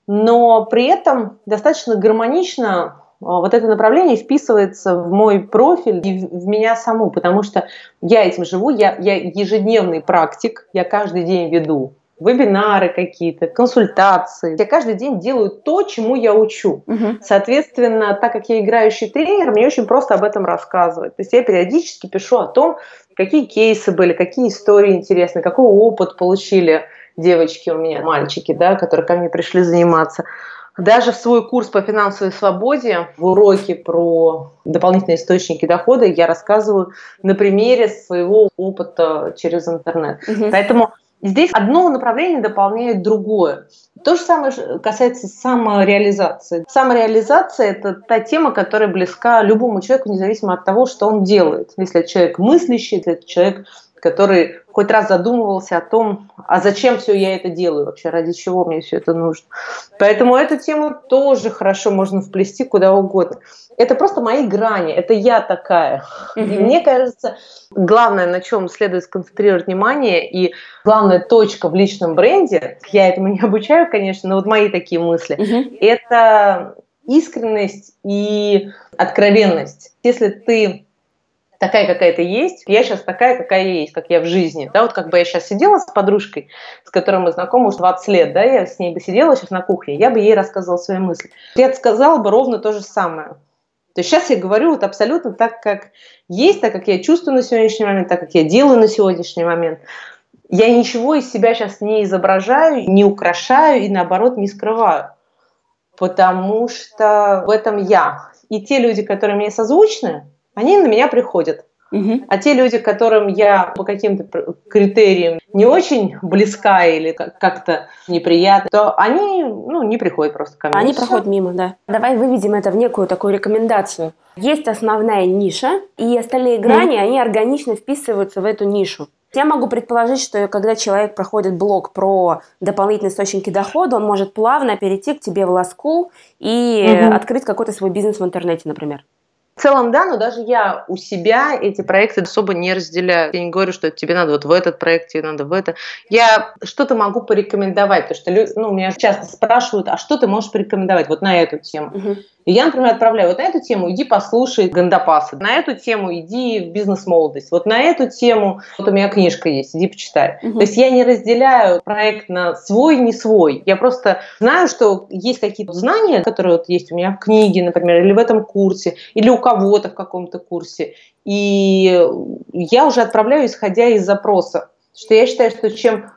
Но при этом достаточно гармонично вот это направление вписывается в мой профиль и в меня саму, потому что я этим живу, я, я ежедневный практик, я каждый день веду вебинары какие-то, консультации. Я каждый день делаю то, чему я учу. Угу. Соответственно, так как я играющий тренер, мне очень просто об этом рассказывать. То есть я периодически пишу о том, какие кейсы были, какие истории интересные, какой опыт получили девочки у меня, мальчики, да, которые ко мне пришли заниматься. Даже в свой курс по финансовой свободе, в уроке про дополнительные источники дохода, я рассказываю на примере своего опыта через интернет. Угу. Поэтому здесь одно направление дополняет другое. То же самое касается самореализации. Самореализация – это та тема, которая близка любому человеку, независимо от того, что он делает. Если это человек мыслящий, если это человек который хоть раз задумывался о том, а зачем все я это делаю вообще, ради чего мне все это нужно. Поэтому эту тему тоже хорошо можно вплести куда угодно. Это просто мои грани, это я такая. Mm-hmm. И мне кажется, главное, на чем следует сконцентрировать внимание, и главная точка в личном бренде, я этому не *laughs* обучаю, конечно, но вот мои такие мысли, mm-hmm. это искренность и откровенность. Если ты такая, какая ты есть, я сейчас такая, какая есть, как я в жизни. Да, вот как бы я сейчас сидела с подружкой, с которой мы знакомы уже 20 лет, да, я с ней бы сидела сейчас на кухне, я бы ей рассказывала свои мысли. Я сказала бы ровно то же самое. То есть сейчас я говорю вот абсолютно так, как есть, так, как я чувствую на сегодняшний момент, так, как я делаю на сегодняшний момент. Я ничего из себя сейчас не изображаю, не украшаю и, наоборот, не скрываю. Потому что в этом я. И те люди, которые мне созвучны, они на меня приходят. Угу. А те люди, которым я по каким-то критериям не очень близка или как-то неприятно, то они ну, не приходят просто ко мне. Они Все. проходят мимо, да. Давай выведем это в некую такую рекомендацию. Есть основная ниша, и остальные грани, mm. они органично вписываются в эту нишу. Я могу предположить, что когда человек проходит блог про дополнительные источники дохода, он может плавно перейти к тебе в ласку и угу. открыть какой-то свой бизнес в интернете, например. Целом, да, но даже я у себя эти проекты особо не разделяю. Я не говорю, что тебе надо вот в этот проект, тебе надо в это. Я что-то могу порекомендовать, потому что ну, меня часто спрашивают, а что ты можешь порекомендовать вот на эту тему? Угу. И я, например, отправляю вот на эту тему, иди послушай Гандапаса, на эту тему иди в бизнес-молодость, вот на эту тему, вот у меня книжка есть, иди почитай. Угу. То есть я не разделяю проект на свой, не свой. Я просто знаю, что есть какие-то знания, которые вот есть у меня в книге, например, или в этом курсе, или у кого-то в каком-то курсе. И я уже отправляю, исходя из запроса. Что я считаю, что чем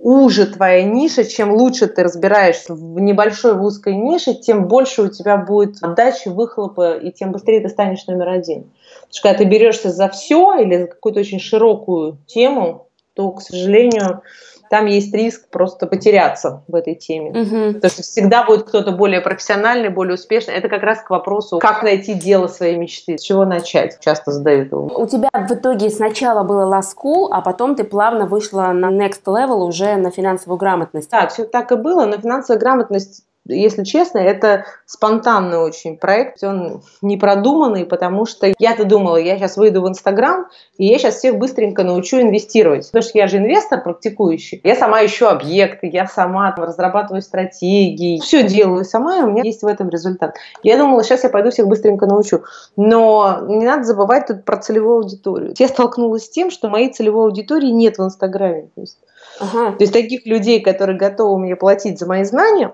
уже твоя ниша, чем лучше ты разбираешься в небольшой в узкой нише, тем больше у тебя будет отдачи, выхлопа, и тем быстрее ты станешь номер один. Потому что когда ты берешься за все или за какую-то очень широкую тему, то, к сожалению, там есть риск просто потеряться в этой теме. Угу. Потому что всегда будет кто-то более профессиональный, более успешный. Это как раз к вопросу, как найти дело своей мечты, с чего начать, часто задают его. У тебя в итоге сначала было School, а потом ты плавно вышла на next level уже на финансовую грамотность. Да, все так и было, но финансовая грамотность если честно, это спонтанный очень проект, он не продуманный, потому что я-то думала, я сейчас выйду в Инстаграм, и я сейчас всех быстренько научу инвестировать. Потому что я же инвестор практикующий. Я сама ищу объекты, я сама разрабатываю стратегии, все делаю сама, и у меня есть в этом результат. Я думала, сейчас я пойду всех быстренько научу. Но не надо забывать тут про целевую аудиторию. Я столкнулась с тем, что моей целевой аудитории нет в Инстаграме. То есть, ага. то есть таких людей, которые готовы мне платить за мои знания,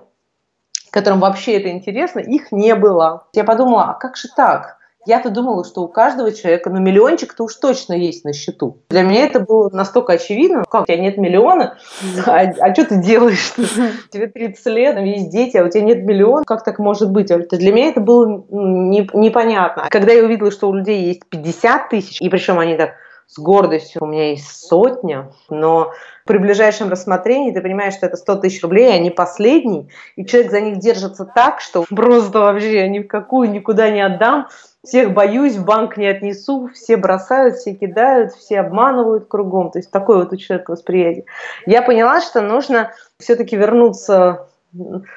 которым вообще это интересно, их не было. Я подумала, а как же так? Я-то думала, что у каждого человека, ну, миллиончик-то уж точно есть на счету. Для меня это было настолько очевидно. Как, у тебя нет миллиона? А, а что ты делаешь? *laughs* Тебе 30 лет, есть дети, а у тебя нет миллиона? Как так может быть? Для меня это было не, непонятно. Когда я увидела, что у людей есть 50 тысяч, и причем они так с гордостью, у меня есть сотня, но при ближайшем рассмотрении ты понимаешь, что это 100 тысяч рублей, а не последний, и человек за них держится так, что просто вообще ни в какую никуда не отдам, всех боюсь, в банк не отнесу, все бросают, все кидают, все обманывают кругом. То есть такое вот у человека восприятие. Я поняла, что нужно все-таки вернуться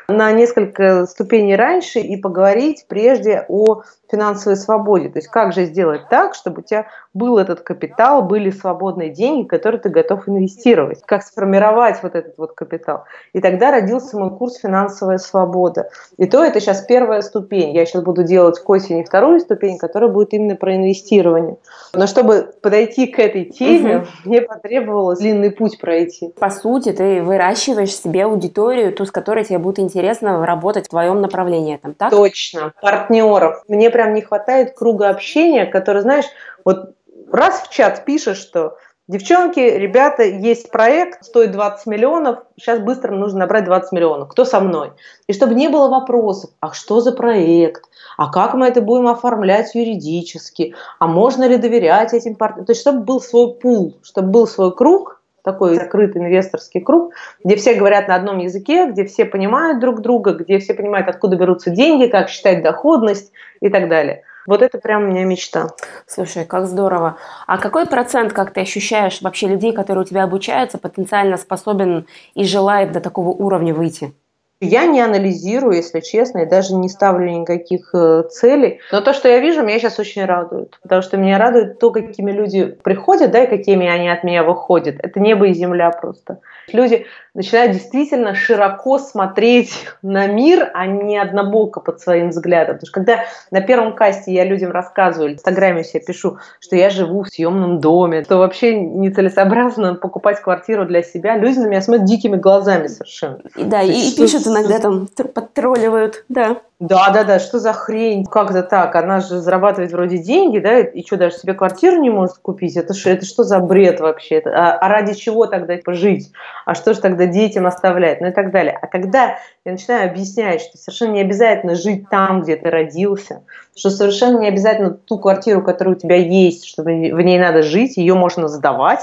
на несколько ступеней раньше и поговорить прежде о финансовой свободе. То есть как же сделать так, чтобы у тебя был этот капитал, были свободные деньги, которые ты готов инвестировать. Как сформировать вот этот вот капитал. И тогда родился мой курс «Финансовая свобода». И то это сейчас первая ступень. Я сейчас буду делать к осени вторую ступень, которая будет именно про инвестирование. Но чтобы подойти к этой теме, угу. мне потребовалось длинный путь пройти. По сути, ты выращиваешь себе аудиторию, ту, с которой тебе будет интересно работать в твоем направлении. Там, так? Точно. Партнеров. Мне прям не хватает круга общения, который, знаешь, вот раз в чат пишешь, что Девчонки, ребята, есть проект, стоит 20 миллионов, сейчас быстро нужно набрать 20 миллионов. Кто со мной? И чтобы не было вопросов, а что за проект? А как мы это будем оформлять юридически? А можно ли доверять этим партнерам? То есть, чтобы был свой пул, чтобы был свой круг, такой закрытый инвесторский круг, где все говорят на одном языке, где все понимают друг друга, где все понимают, откуда берутся деньги, как считать доходность и так далее. Вот это прям у меня мечта. Слушай, как здорово. А какой процент, как ты ощущаешь, вообще людей, которые у тебя обучаются, потенциально способен и желает до такого уровня выйти? Я не анализирую, если честно, и даже не ставлю никаких э, целей. Но то, что я вижу, меня сейчас очень радует. Потому что меня радует то, какими люди приходят, да, и какими они от меня выходят. Это небо и земля просто. Люди начинают действительно широко смотреть на мир, а не однобоко под своим взглядом. Потому что когда на первом касте я людям рассказываю, в Инстаграме себе пишу, что я живу в съемном доме, то вообще нецелесообразно покупать квартиру для себя, люди на меня смотрят дикими глазами совершенно. Да, и, и пишут иногда там, подтролливают, да. Да, да, да, что за хрень? Как это так? Она же зарабатывает вроде деньги, да, и что, даже себе квартиру не может купить? Это что, это что за бред вообще? А, а ради чего тогда пожить? А что же тогда детям оставлять? Ну и так далее. А когда я начинаю объяснять, что совершенно не обязательно жить там, где ты родился, что совершенно не обязательно ту квартиру, которая у тебя есть, что в ней надо жить, ее можно сдавать,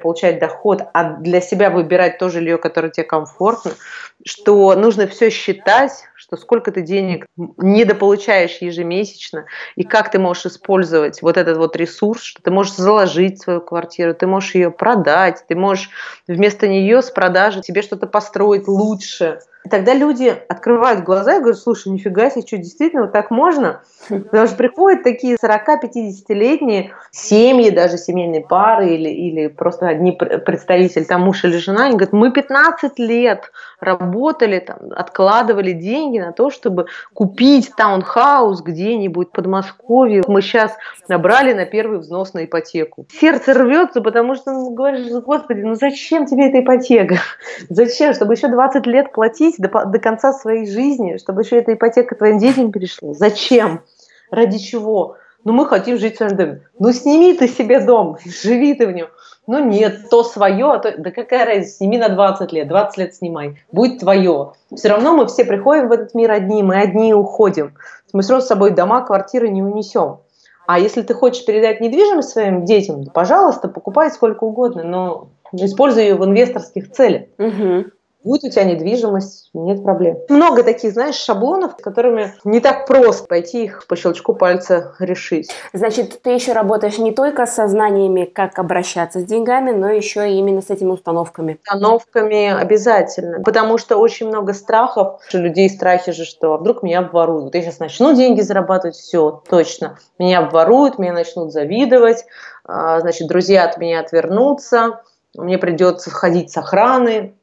получать доход, а для себя выбирать то жилье, которое тебе комфортно, что нужно все считать, что сколько ты денег недополучаешь ежемесячно, и как ты можешь использовать вот этот вот ресурс, что ты можешь заложить свою квартиру, ты можешь ее продать, ты можешь вместо нее с продажи себе что-то построить лучше – тогда люди открывают глаза и говорят, слушай, нифига себе, что действительно вот так можно? Потому что приходят такие 40-50-летние семьи, даже семейные пары или, или просто одни представители, там муж или жена, они говорят, мы 15 лет работали, там, откладывали деньги на то, чтобы купить таунхаус где-нибудь в Подмосковье. Мы сейчас набрали на первый взнос на ипотеку. Сердце рвется, потому что ну, говоришь, господи, ну зачем тебе эта ипотека? Зачем? Чтобы еще 20 лет платить платить до, до конца своей жизни, чтобы еще эта ипотека твоим детям перешла? Зачем? Ради чего? Ну, мы хотим жить в своем доме. Ну, сними ты себе дом, живи ты в нем. Ну, нет, то свое, а то... Да какая разница, сними на 20 лет, 20 лет снимай, будет твое. Все равно мы все приходим в этот мир одни, мы одни уходим. Мы все с собой дома, квартиры не унесем. А если ты хочешь передать недвижимость своим детям, пожалуйста, покупай сколько угодно, но используй ее в инвесторских целях. Угу. Будет у тебя недвижимость, нет проблем. Много таких, знаешь, шаблонов, которыми не так просто пойти их по щелчку пальца решить. Значит, ты еще работаешь не только с знаниями, как обращаться с деньгами, но еще и именно с этими установками. Установками обязательно, потому что очень много страхов. У людей страхи же, что «А вдруг меня обворуют. Вот я сейчас начну деньги зарабатывать, все, точно. Меня обворуют, меня начнут завидовать, а, значит, друзья от меня отвернутся, мне придется входить с охраны,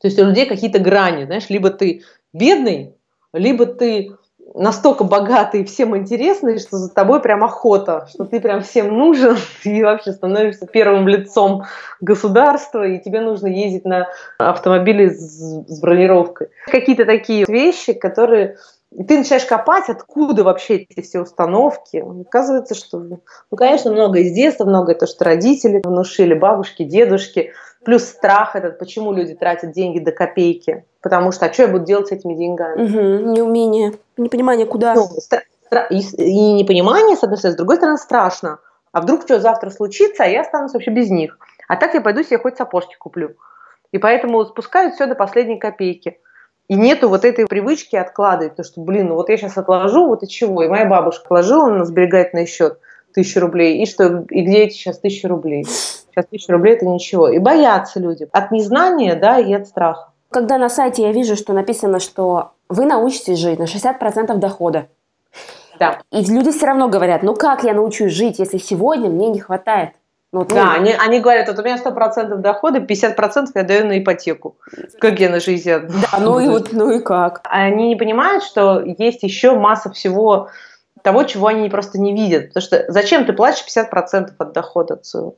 то есть у людей какие-то грани, знаешь, либо ты бедный, либо ты настолько богатый и всем интересный, что за тобой прям охота, что ты прям всем нужен *laughs* и вообще становишься первым лицом государства, и тебе нужно ездить на автомобиле с, с бронировкой. Какие-то такие вещи, которые и ты начинаешь копать, откуда вообще эти все установки. Оказывается, что, ну, конечно, много из детства, много то, что родители внушили, бабушки, дедушки – Плюс страх этот, почему люди тратят деньги до копейки. Потому что, а что я буду делать с этими деньгами? Угу, неумение, непонимание, куда. Ну, и, и непонимание, с одной стороны, с другой стороны, страшно. А вдруг что завтра случится, а я останусь вообще без них. А так я пойду себе хоть сапожки куплю. И поэтому спускают все до последней копейки. И нету вот этой привычки откладывать, потому что, блин, ну вот я сейчас отложу, вот и чего. И моя бабушка отложила на сберегательный счет тысячу рублей, и что, и где эти сейчас тысячи рублей? Сейчас тысяча рублей это ничего. И боятся люди от незнания, да, и от страха. Когда на сайте я вижу, что написано, что вы научитесь жить на 60% дохода, да. И люди все равно говорят, ну как я научусь жить, если сегодня мне не хватает? Ну, вот, да, ну, они, они говорят, вот у меня 100% дохода, 50% я даю на ипотеку. Как я на жизнь? Да, ну и вот, ну и как? Они не понимают, что есть еще масса всего того, чего они просто не видят. Потому что зачем ты платишь 50% от дохода своего?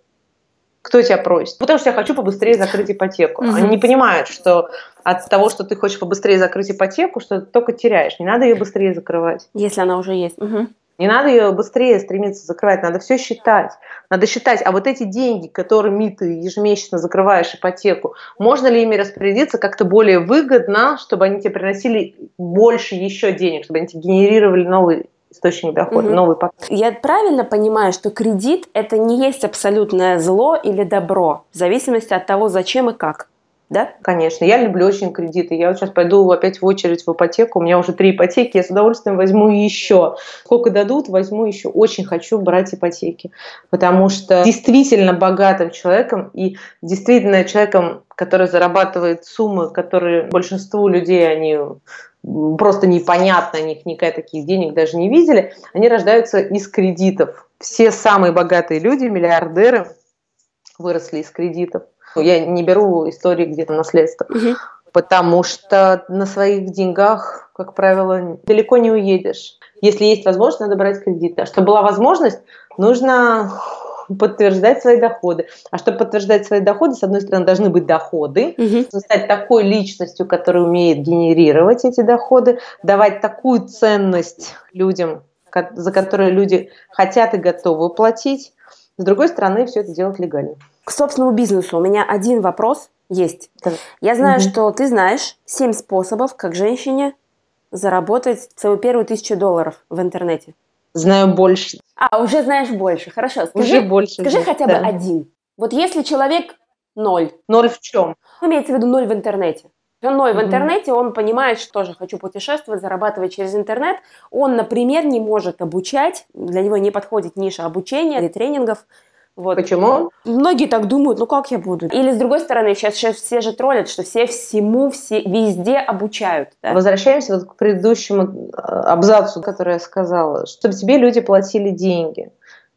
Кто тебя просит? Потому что я хочу побыстрее закрыть ипотеку. Угу. Они не понимают, что от того, что ты хочешь побыстрее закрыть ипотеку, что ты только теряешь. Не надо ее быстрее закрывать. Если она уже есть. Угу. Не надо ее быстрее стремиться закрывать, надо все считать. Надо считать, а вот эти деньги, которыми ты ежемесячно закрываешь ипотеку, можно ли ими распорядиться как-то более выгодно, чтобы они тебе приносили больше еще денег, чтобы они тебе генерировали новые источник дохода, угу. новый поток. Я правильно понимаю, что кредит это не есть абсолютное зло или добро, в зависимости от того, зачем и как? Да? Конечно, я люблю очень кредиты. Я вот сейчас пойду опять в очередь в ипотеку. У меня уже три ипотеки, я с удовольствием возьму еще. Сколько дадут, возьму еще. Очень хочу брать ипотеки. Потому что действительно богатым человеком и действительно человеком, который зарабатывает суммы, которые большинству людей, они просто непонятно, они никогда таких денег даже не видели, они рождаются из кредитов. Все самые богатые люди, миллиардеры, выросли из кредитов. Я не беру истории где-то наследства, угу. потому что на своих деньгах, как правило, далеко не уедешь. Если есть возможность, надо брать кредиты. А чтобы была возможность, нужно подтверждать свои доходы. А чтобы подтверждать свои доходы, с одной стороны, должны быть доходы, угу. стать такой личностью, которая умеет генерировать эти доходы, давать такую ценность людям, за которые люди хотят и готовы платить. С другой стороны, все это делать легально. К собственному бизнесу у меня один вопрос есть. Да. Я знаю, угу. что ты знаешь семь способов, как женщине заработать свою первую тысячу долларов в интернете. Знаю больше. А, уже знаешь больше. Хорошо. Скажи, уже больше. Скажи да. хотя бы да. один. Вот если человек ноль. Ноль в чем? Имеется в виду ноль в интернете. Он ноль в интернете, он понимает, что тоже хочу путешествовать, зарабатывать через интернет. Он, например, не может обучать, для него не подходит ниша обучения или тренингов. Вот. Почему? Многие так думают, ну как я буду? Или с другой стороны, сейчас, сейчас все же троллят, что все всему, все везде обучают. Да? Возвращаемся вот к предыдущему э, абзацу, который я сказала, чтобы тебе люди платили деньги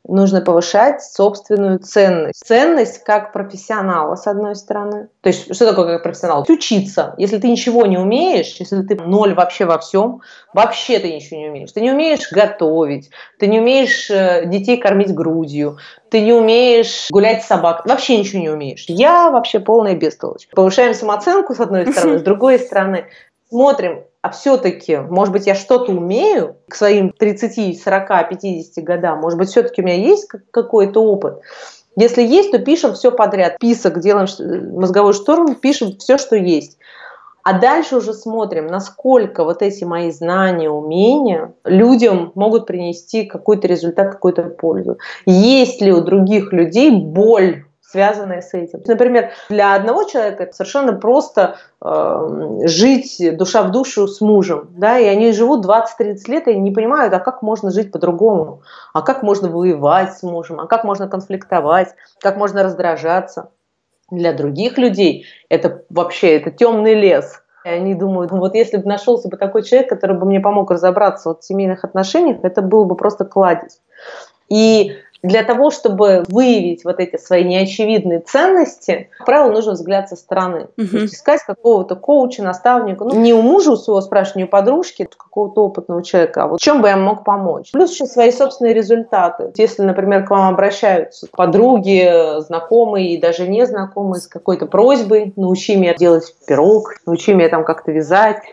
нужно повышать собственную ценность. Ценность как профессионала, с одной стороны. То есть, что такое как профессионал? Учиться. Если ты ничего не умеешь, если ты ноль вообще во всем, вообще ты ничего не умеешь. Ты не умеешь готовить, ты не умеешь э, детей кормить грудью, ты не умеешь гулять с собакой, вообще ничего не умеешь. Я вообще полная бестолочь. Повышаем самооценку, с одной *laughs* стороны, с другой стороны, смотрим, а все-таки, может быть, я что-то умею к своим 30, 40, 50 годам, может быть, все-таки у меня есть какой-то опыт. Если есть, то пишем все подряд. Писок, делаем мозговой штурм, пишем все, что есть. А дальше уже смотрим, насколько вот эти мои знания, умения людям могут принести какой-то результат, какую-то пользу. Есть ли у других людей боль связанное с этим. Например, для одного человека совершенно просто э, жить душа в душу с мужем, да, и они живут 20-30 лет и не понимают, а как можно жить по-другому, а как можно воевать с мужем, а как можно конфликтовать, как можно раздражаться. Для других людей это вообще это темный лес. И они думают, ну вот если бы нашелся бы такой человек, который бы мне помог разобраться вот в семейных отношениях, это был бы просто кладезь. И для того, чтобы выявить вот эти свои неочевидные ценности, как правило, нужно взгляд со стороны. Uh-huh. То есть искать какого-то коуча, наставника. Ну, не у мужа у своего спрашивать, не у подружки, а какого-то опытного человека, а вот в чем бы я мог помочь. Плюс еще свои собственные результаты. Если, например, к вам обращаются подруги, знакомые и даже незнакомые с какой-то просьбой, научи меня делать пирог, научи меня там как-то вязать,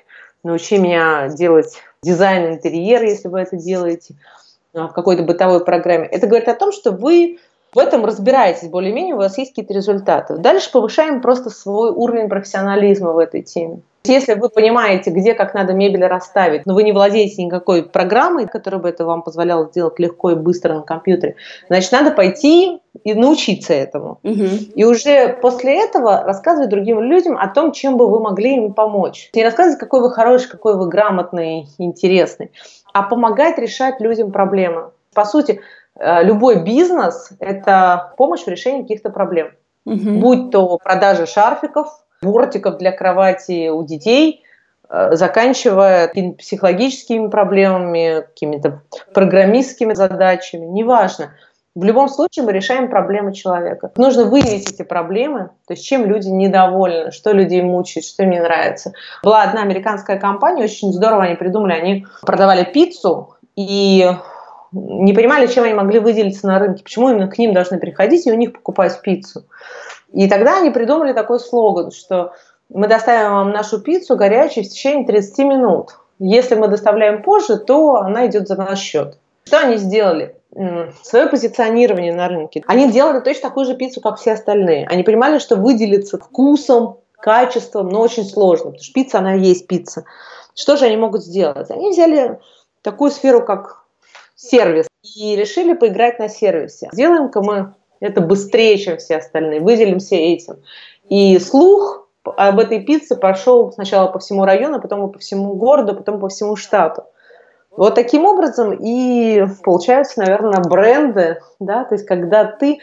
научи меня делать дизайн интерьера, если вы это делаете – в какой-то бытовой программе, это говорит о том, что вы в этом разбираетесь более-менее, у вас есть какие-то результаты. Дальше повышаем просто свой уровень профессионализма в этой теме. Если вы понимаете, где как надо мебель расставить, но вы не владеете никакой программой, которая бы это вам позволяла сделать легко и быстро на компьютере, значит, надо пойти и научиться этому. Угу. И уже после этого рассказывать другим людям о том, чем бы вы могли им помочь. Не рассказывать, какой вы хороший, какой вы грамотный, интересный, а помогать решать людям проблемы. По сути, э, любой бизнес – это помощь в решении каких-то проблем. Угу. Будь то продажа шарфиков, бортиков для кровати у детей, э, заканчивая психологическими проблемами, какими-то программистскими задачами, неважно. В любом случае мы решаем проблемы человека. Нужно выявить эти проблемы, то есть чем люди недовольны, что людей мучает, что им не нравится. Была одна американская компания, очень здорово они придумали, они продавали пиццу и не понимали, чем они могли выделиться на рынке, почему именно к ним должны приходить и у них покупать пиццу. И тогда они придумали такой слоган, что мы доставим вам нашу пиццу горячей в течение 30 минут. Если мы доставляем позже, то она идет за наш счет. Что они сделали? свое позиционирование на рынке. Они делали точно такую же пиццу, как все остальные. Они понимали, что выделиться вкусом, качеством, но очень сложно, потому что пицца, она и есть пицца. Что же они могут сделать? Они взяли такую сферу, как сервис, и решили поиграть на сервисе. Сделаем-ка мы это быстрее, чем все остальные, выделимся этим. И слух об этой пицце пошел сначала по всему району, потом по всему городу, потом по всему штату. Вот таким образом и получаются, наверное, бренды, да, то есть когда ты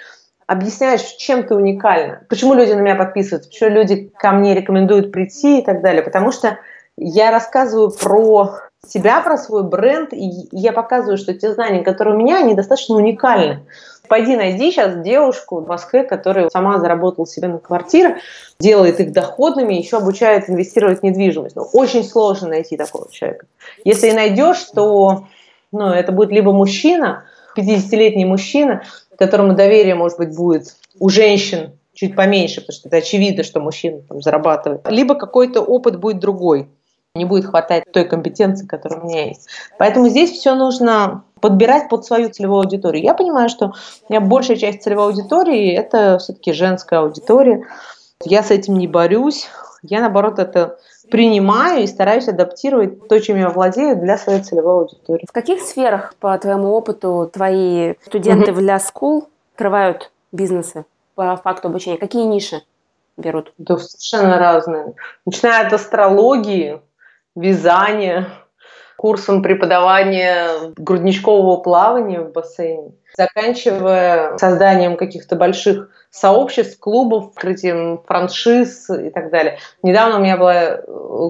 объясняешь, чем ты уникальна, почему люди на меня подписываются, почему люди ко мне рекомендуют прийти и так далее, потому что я рассказываю про себя, про свой бренд, и я показываю, что те знания, которые у меня, они достаточно уникальны. Пойди найди сейчас девушку в Москве, которая сама заработала себе на квартиры, делает их доходными, еще обучает инвестировать в недвижимость. Но ну, очень сложно найти такого человека. Если найдешь, то ну, это будет либо мужчина, 50-летний мужчина, которому доверие, может быть, будет у женщин чуть поменьше, потому что это очевидно, что мужчина там зарабатывает. Либо какой-то опыт будет другой. Не будет хватать той компетенции, которая у меня есть. Поэтому здесь все нужно подбирать под свою целевую аудиторию. Я понимаю, что у меня большая часть целевой аудитории – это все-таки женская аудитория. Я с этим не борюсь. Я, наоборот, это принимаю и стараюсь адаптировать то, чем я владею, для своей целевой аудитории. В каких сферах, по твоему опыту, твои студенты в Ля School открывают бизнесы по факту обучения? Какие ниши берут? Да, совершенно разные. Начиная от астрологии, вязания, курсом преподавания грудничкового плавания в бассейне, заканчивая созданием каких-то больших сообществ, клубов, открытием франшиз и так далее. Недавно у меня была э,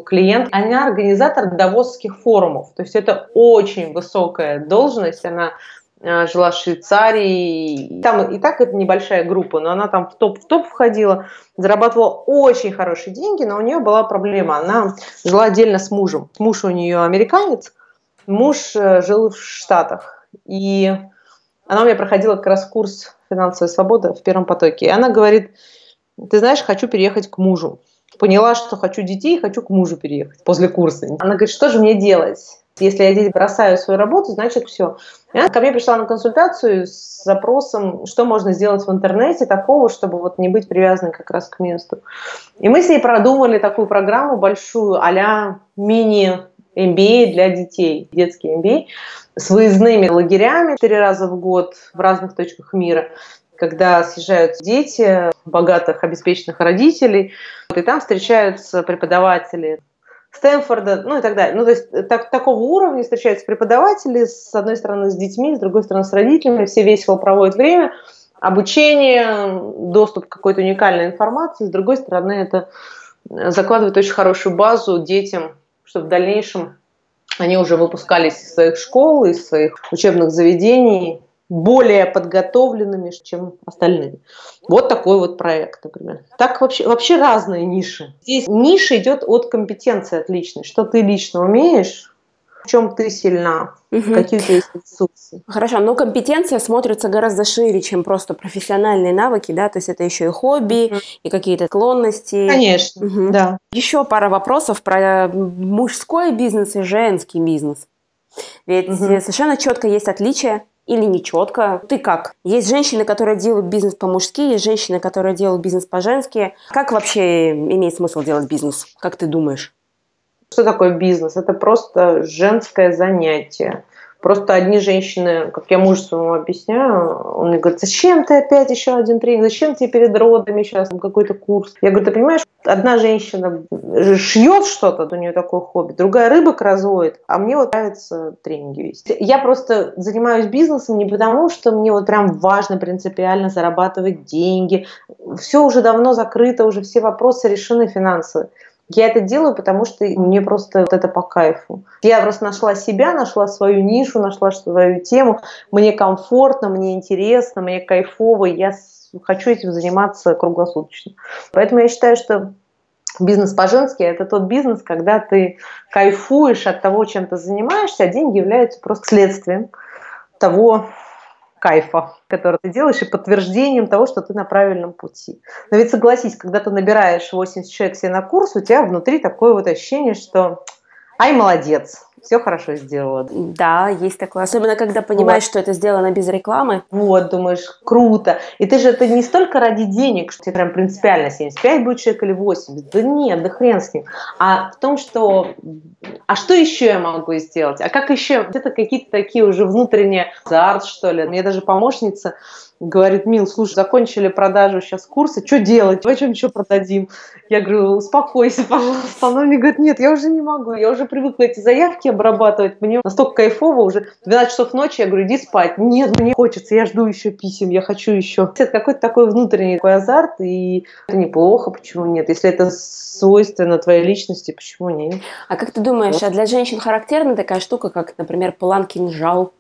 клиент, она организатор давосских форумов, то есть это очень высокая должность, она жила в Швейцарии. Там и так это небольшая группа, но она там в топ, в топ входила, зарабатывала очень хорошие деньги, но у нее была проблема. Она жила отдельно с мужем. Муж у нее американец, муж э, жил в Штатах. И она у меня проходила как раз курс «Финансовая свобода» в первом потоке. И она говорит, ты знаешь, хочу переехать к мужу. Поняла, что хочу детей, хочу к мужу переехать после курса. Она говорит, что же мне делать? Если я здесь бросаю свою работу, значит все. Она ко мне пришла на консультацию с запросом, что можно сделать в интернете такого, чтобы вот не быть привязанной как раз к месту. И мы с ней продумали такую программу большую, а мини MBA для детей, детский MBA, с выездными лагерями четыре раза в год в разных точках мира. когда съезжаются дети богатых, обеспеченных родителей, и там встречаются преподаватели Стэнфорда, ну и так далее. Ну, то есть так, такого уровня встречаются преподаватели, с одной стороны, с детьми, с другой стороны, с родителями, все весело проводят время, обучение, доступ к какой-то уникальной информации, с другой стороны, это закладывает очень хорошую базу детям, чтобы в дальнейшем они уже выпускались из своих школ, из своих учебных заведений более подготовленными, чем остальные. Вот такой вот проект, например. Так вообще, вообще разные ниши. Здесь ниша идет от компетенции отличной. Что ты лично умеешь, в чем ты сильна, угу. какие у тебя есть ресурсы. Хорошо, но компетенция смотрится гораздо шире, чем просто профессиональные навыки, да, то есть это еще и хобби, угу. и какие-то склонности. Конечно, угу. да. Еще пара вопросов про мужской бизнес и женский бизнес. Ведь угу. совершенно четко есть отличие или нечетко? Ты как? Есть женщины, которые делают бизнес по-мужски, есть женщины, которые делают бизнес по-женски. Как вообще имеет смысл делать бизнес? Как ты думаешь? Что такое бизнес? Это просто женское занятие. Просто одни женщины, как я мужу своему объясняю, он мне говорит, зачем ты опять еще один тренинг, зачем тебе перед родами сейчас какой-то курс? Я говорю, ты понимаешь, одна женщина шьет что-то, у нее такое хобби, другая рыбок разводит, а мне вот нравится тренинги вести. Я просто занимаюсь бизнесом не потому, что мне вот прям важно принципиально зарабатывать деньги. Все уже давно закрыто, уже все вопросы решены финансовые. Я это делаю, потому что мне просто вот это по кайфу. Я просто нашла себя, нашла свою нишу, нашла свою тему. Мне комфортно, мне интересно, мне кайфово. Я хочу этим заниматься круглосуточно. Поэтому я считаю, что бизнес по-женски – это тот бизнес, когда ты кайфуешь от того, чем ты занимаешься, а деньги являются просто следствием того, кайфа, который ты делаешь, и подтверждением того, что ты на правильном пути. Но ведь согласись, когда ты набираешь 80 человек себе на курс, у тебя внутри такое вот ощущение, что ай, молодец, все хорошо сделала. Да, есть такое. Особенно, когда понимаешь, вот. что это сделано без рекламы. Вот, думаешь, круто. И ты же это не столько ради денег, что тебе прям принципиально 75 будет человек или 80. Да нет, да хрен с ним. А в том, что... А что еще я могу сделать? А как еще? Это какие-то такие уже внутренние азарт, что ли. Мне даже помощница говорит, Мил, слушай, закончили продажу сейчас курса, что делать? Давай чем еще продадим? Я говорю, успокойся, пожалуйста. Она мне говорит, нет, я уже не могу, я уже привыкла эти заявки обрабатывать, мне настолько кайфово уже. 12 часов ночи я говорю, иди спать. Нет, мне хочется, я жду еще писем, я хочу еще. Это какой-то такой внутренний такой азарт, и это неплохо, почему нет? Если это свойственно твоей личности, почему нет? А как ты думаешь, а для женщин характерна такая штука, как, например, план кинжал?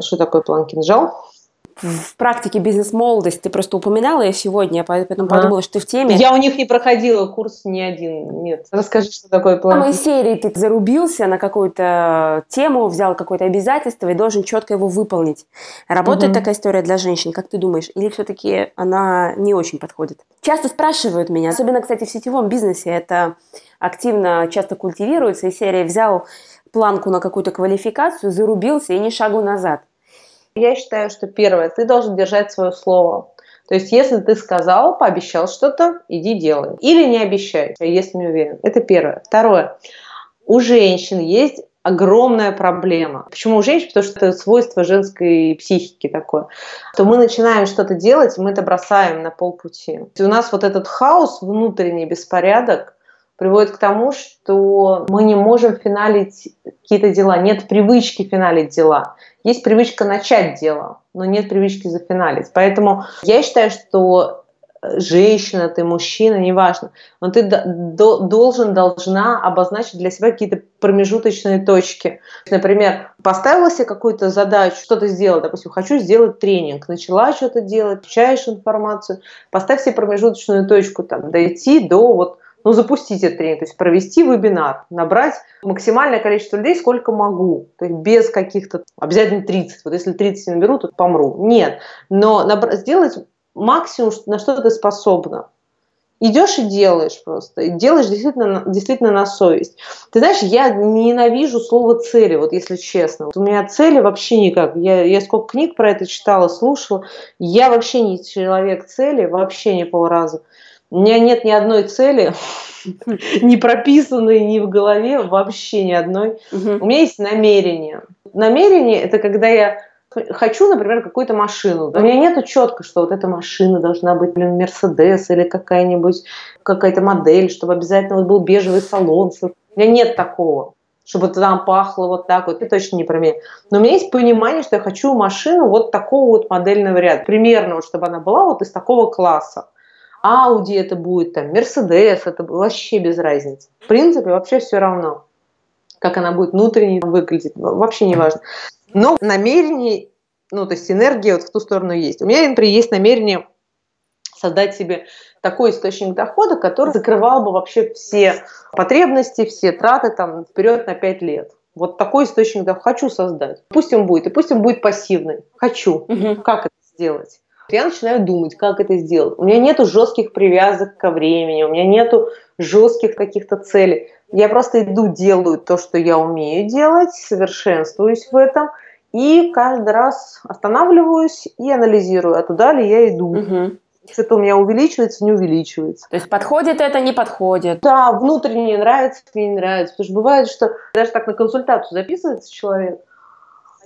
Что такое план кинжал? в практике бизнес-молодость ты просто упоминала я сегодня, поэтому а. подумала, что ты в теме. Я у них не проходила курс ни один, нет. Расскажи, что такое план. В самой серии ты зарубился на какую-то тему, взял какое-то обязательство и должен четко его выполнить. Работает угу. такая история для женщин, как ты думаешь? Или все-таки она не очень подходит? Часто спрашивают меня, особенно, кстати, в сетевом бизнесе это активно часто культивируется, и серия взял планку на какую-то квалификацию, зарубился и ни шагу назад. Я считаю, что первое, ты должен держать свое слово. То есть, если ты сказал, пообещал что-то, иди делай. Или не обещай, если не уверен. Это первое. Второе. У женщин есть огромная проблема. Почему у женщин? Потому что это свойство женской психики такое. То мы начинаем что-то делать, мы это бросаем на полпути. У нас вот этот хаос, внутренний беспорядок, приводит к тому, что мы не можем финалить какие-то дела. Нет привычки финалить дела. Есть привычка начать дело, но нет привычки зафиналить. Поэтому я считаю, что женщина, ты мужчина, неважно, но ты должен, должна обозначить для себя какие-то промежуточные точки. Например, поставила себе какую-то задачу, что-то сделать, допустим, хочу сделать тренинг, начала что-то делать, получаешь информацию, поставь себе промежуточную точку, там, дойти до вот ну, запустить этот тренинг, то есть провести вебинар, набрать максимальное количество людей, сколько могу, то есть без каких-то, обязательно 30, вот если 30 наберу, то помру. Нет, но набрать, сделать максимум, на что ты способна. Идешь и делаешь просто. И делаешь действительно, действительно на совесть. Ты знаешь, я ненавижу слово цели, вот если честно. Вот у меня цели вообще никак. Я, я сколько книг про это читала, слушала. Я вообще не человек цели, вообще не полраза. У меня нет ни одной цели, *laughs* не прописанной ни в голове, вообще ни одной. У меня есть намерение. Намерение – это когда я хочу, например, какую-то машину. У меня нету четко, что вот эта машина должна быть, блин, Мерседес или какая-нибудь какая-то модель, чтобы обязательно вот был бежевый салон. У меня нет такого чтобы там пахло вот так вот. Это точно не про меня. Но у меня есть понимание, что я хочу машину вот такого вот модельного ряда. Примерно, вот, чтобы она была вот из такого класса. Audi это будет, там, Mercedes, это вообще без разницы. В принципе, вообще все равно, как она будет внутренне выглядеть, вообще не важно. Но намерение, ну, то есть энергия вот в ту сторону есть. У меня, например, есть намерение создать себе такой источник дохода, который закрывал бы вообще все потребности, все траты там вперед на 5 лет. Вот такой источник дохода хочу создать. Пусть он будет, и пусть он будет пассивный. Хочу. Угу. Как это сделать? Я начинаю думать, как это сделать. У меня нету жестких привязок ко времени, у меня нету жестких каких-то целей. Я просто иду, делаю то, что я умею делать, совершенствуюсь в этом, и каждый раз останавливаюсь и анализирую, а туда ли я иду. Угу что-то у меня увеличивается, не увеличивается. То есть подходит это, не подходит? Да, внутренне нравится, мне не нравится. Потому что бывает, что даже так на консультацию записывается человек,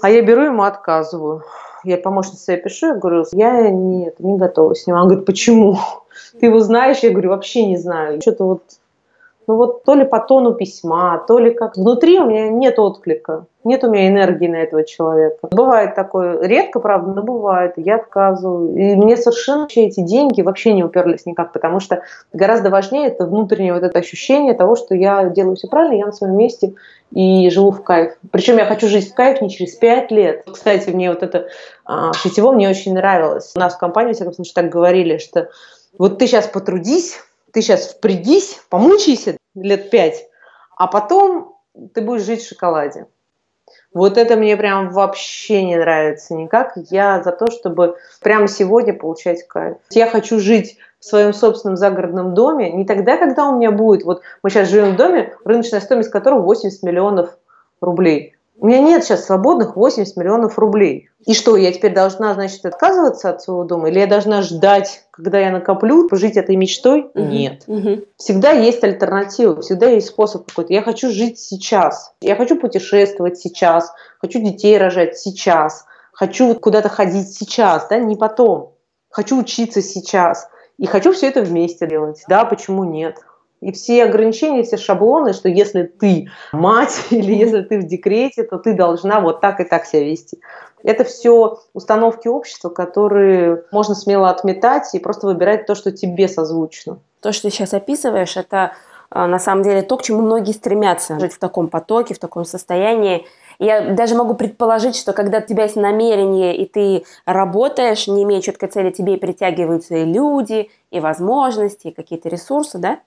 а я беру ему отказываю. Я помощнице себе пишу, я говорю, я нет, не готова с ним. Он говорит, почему? Ты его знаешь? Я говорю, вообще не знаю. Что-то вот ну вот то ли по тону письма, то ли как внутри у меня нет отклика, нет у меня энергии на этого человека. Бывает такое, редко, правда, но бывает, я отказываю. И мне совершенно вообще эти деньги вообще не уперлись никак, потому что гораздо важнее это внутреннее вот это ощущение того, что я делаю все правильно, я на своем месте и живу в кайф. Причем я хочу жить в кайф не через пять лет. Кстати, мне вот это а, сетево мне очень нравилось. У нас в компании, во всяком случае, так говорили, что вот ты сейчас потрудись, ты сейчас впрягись, помучайся лет пять, а потом ты будешь жить в шоколаде. Вот это мне прям вообще не нравится никак. Я за то, чтобы прямо сегодня получать кайф. Я хочу жить в своем собственном загородном доме не тогда, когда у меня будет. Вот мы сейчас живем в доме, рыночная стоимость которого 80 миллионов рублей. У меня нет сейчас свободных 80 миллионов рублей. И что, я теперь должна, значит, отказываться от своего дома? Или я должна ждать, когда я накоплю, жить этой мечтой? Угу. Нет. Угу. Всегда есть альтернатива, всегда есть способ какой-то. Я хочу жить сейчас. Я хочу путешествовать сейчас. Хочу детей рожать сейчас. Хочу куда-то ходить сейчас, да, не потом. Хочу учиться сейчас. И хочу все это вместе делать. Да, почему нет? И все ограничения, все шаблоны, что если ты мать *laughs* или если ты в декрете, то ты должна вот так и так себя вести. Это все установки общества, которые можно смело отметать и просто выбирать то, что тебе созвучно. То, что ты сейчас описываешь, это а, на самом деле то, к чему многие стремятся. Жить в таком потоке, в таком состоянии. Я даже могу предположить, что когда у тебя есть намерение, и ты работаешь, не имея четкой цели, тебе притягиваются и люди, и возможности, и какие-то ресурсы, да?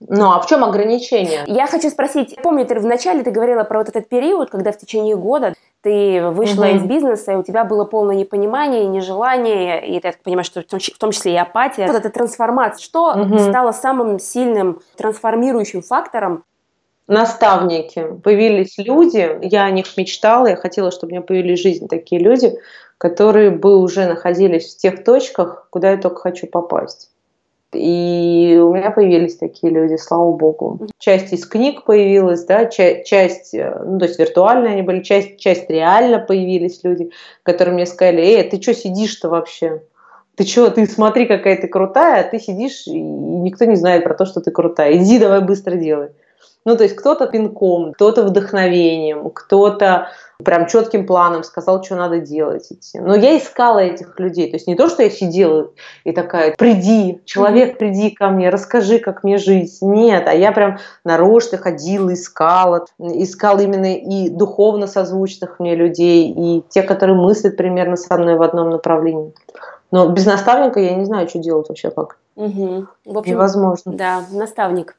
Ну, а в чем ограничение? Я хочу спросить, помню, ты вначале ты говорила про вот этот период, когда в течение года ты вышла угу. из бизнеса, и у тебя было полное непонимание нежелание, и так понимаю, что в том числе и апатия. Вот эта трансформация. Что угу. стало самым сильным трансформирующим фактором? Наставники. Появились люди, я о них мечтала, я хотела, чтобы у меня появились в жизни такие люди, которые бы уже находились в тех точках, куда я только хочу попасть. И у меня появились такие люди, слава богу. Часть из книг появилась, да, часть, часть э, ну, то есть виртуальные они были, часть, часть реально появились люди, которые мне сказали, эй, ты что сидишь-то вообще? Ты что, ты смотри, какая ты крутая, а ты сидишь, и никто не знает про то, что ты крутая. Иди, давай быстро делай. Ну, то есть кто-то пинком, кто-то вдохновением, кто-то прям четким планом сказал, что надо делать. Идти. Но я искала этих людей. То есть не то, что я сидела и такая, приди, человек, приди ко мне, расскажи, как мне жить. Нет, а я прям нарочно ходила, искала. Искала именно и духовно созвучных мне людей, и те, которые мыслят примерно со мной в одном направлении. Но без наставника я не знаю, что делать вообще как. Угу. В общем, Невозможно. Да, наставник.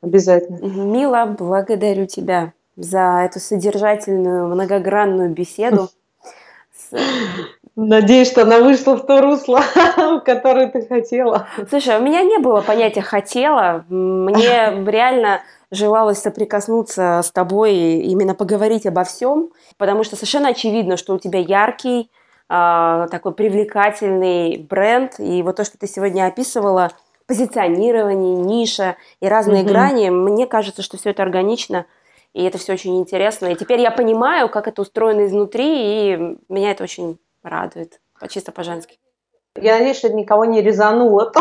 Обязательно. Мила, благодарю тебя за эту содержательную, многогранную беседу. *laughs* Надеюсь, что она вышла в то русло, *laughs* которое ты хотела. Слушай, у меня не было понятия «хотела». Мне *laughs* реально желалось соприкоснуться с тобой и именно поговорить обо всем, потому что совершенно очевидно, что у тебя яркий, а, такой привлекательный бренд, и вот то, что ты сегодня описывала – позиционирование, ниша и разные угу. грани. Мне кажется, что все это органично и это все очень интересно. И теперь я понимаю, как это устроено изнутри, и меня это очень радует, чисто по-женски. Я надеюсь, что никого не резануло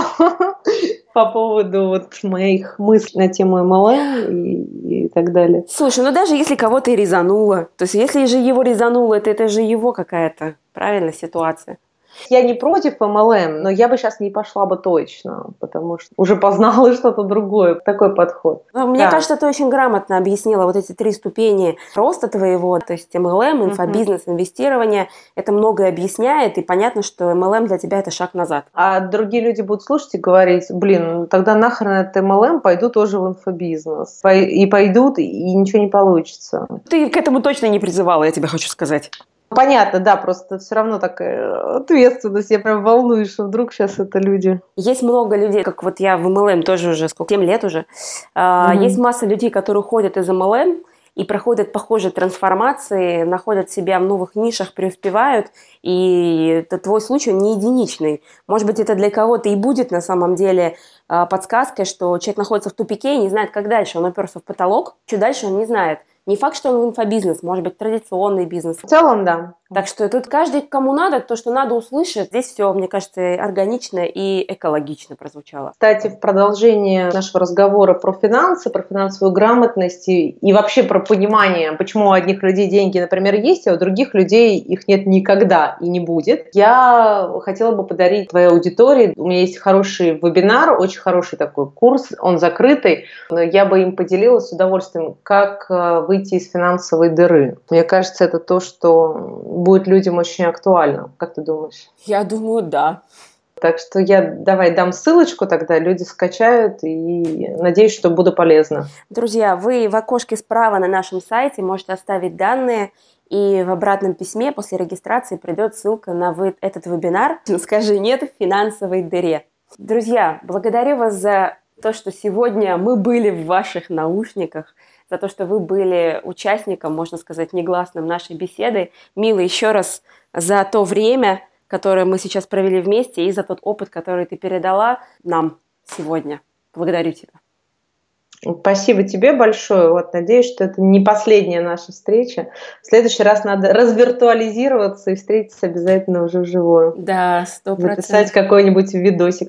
*laughs* по поводу вот моих мыслей на тему MLM и, и так далее. Слушай, ну даже если кого-то и резануло, то есть если же его резануло, это, это же его какая-то, правильно, ситуация. Я не против MLM, но я бы сейчас не пошла бы точно, потому что уже познала *laughs* что-то другое. Такой подход. Ну, мне да. кажется, ты очень грамотно объяснила вот эти три ступени роста твоего, то есть MLM, инфобизнес, uh-huh. инвестирование. Это многое объясняет, и понятно, что MLM для тебя это шаг назад. А другие люди будут слушать и говорить, блин, ну тогда нахрен это MLM, пойду тоже в инфобизнес. И пойдут, и ничего не получится. Ты к этому точно не призывала, я тебе хочу сказать. Понятно, да, просто все равно такая ответственность. Я прям волнуюсь, что вдруг сейчас это люди. Есть много людей, как вот я в MLM тоже уже сколько, 7 лет уже. Mm-hmm. Есть масса людей, которые уходят из MLM и проходят похожие трансформации, находят себя в новых нишах, преуспевают, и это твой случай не единичный. Может быть, это для кого-то и будет на самом деле а, подсказкой, что человек находится в тупике и не знает, как дальше. Он оперся в потолок, что дальше он не знает. Не факт, что он инфобизнес, может быть, традиционный бизнес. В целом, да. Так что тут каждый, кому надо, то, что надо услышать. Здесь все, мне кажется, органично и экологично прозвучало. Кстати, в продолжение нашего разговора про финансы, про финансовую грамотность и, и вообще про понимание, почему у одних людей деньги, например, есть, а у других людей их нет никогда и не будет, я хотела бы подарить твоей аудитории. У меня есть хороший вебинар, очень хороший такой курс, он закрытый, но я бы им поделилась с удовольствием, как э, выйти из финансовой дыры. Мне кажется, это то, что будет людям очень актуально. Как ты думаешь? Я думаю, да. Так что я давай дам ссылочку тогда, люди скачают и надеюсь, что буду полезна. Друзья, вы в окошке справа на нашем сайте можете оставить данные, и в обратном письме после регистрации придет ссылка на вы, этот вебинар *laughs* «Скажи нет в финансовой дыре». Друзья, благодарю вас за то, что сегодня мы были в ваших наушниках – за то, что вы были участником, можно сказать, негласным нашей беседы. Мила, еще раз за то время, которое мы сейчас провели вместе, и за тот опыт, который ты передала нам сегодня. Благодарю тебя. Спасибо тебе большое. Вот, надеюсь, что это не последняя наша встреча. В следующий раз надо развиртуализироваться и встретиться обязательно уже вживую. Да, сто процентов. Записать какой-нибудь видосик.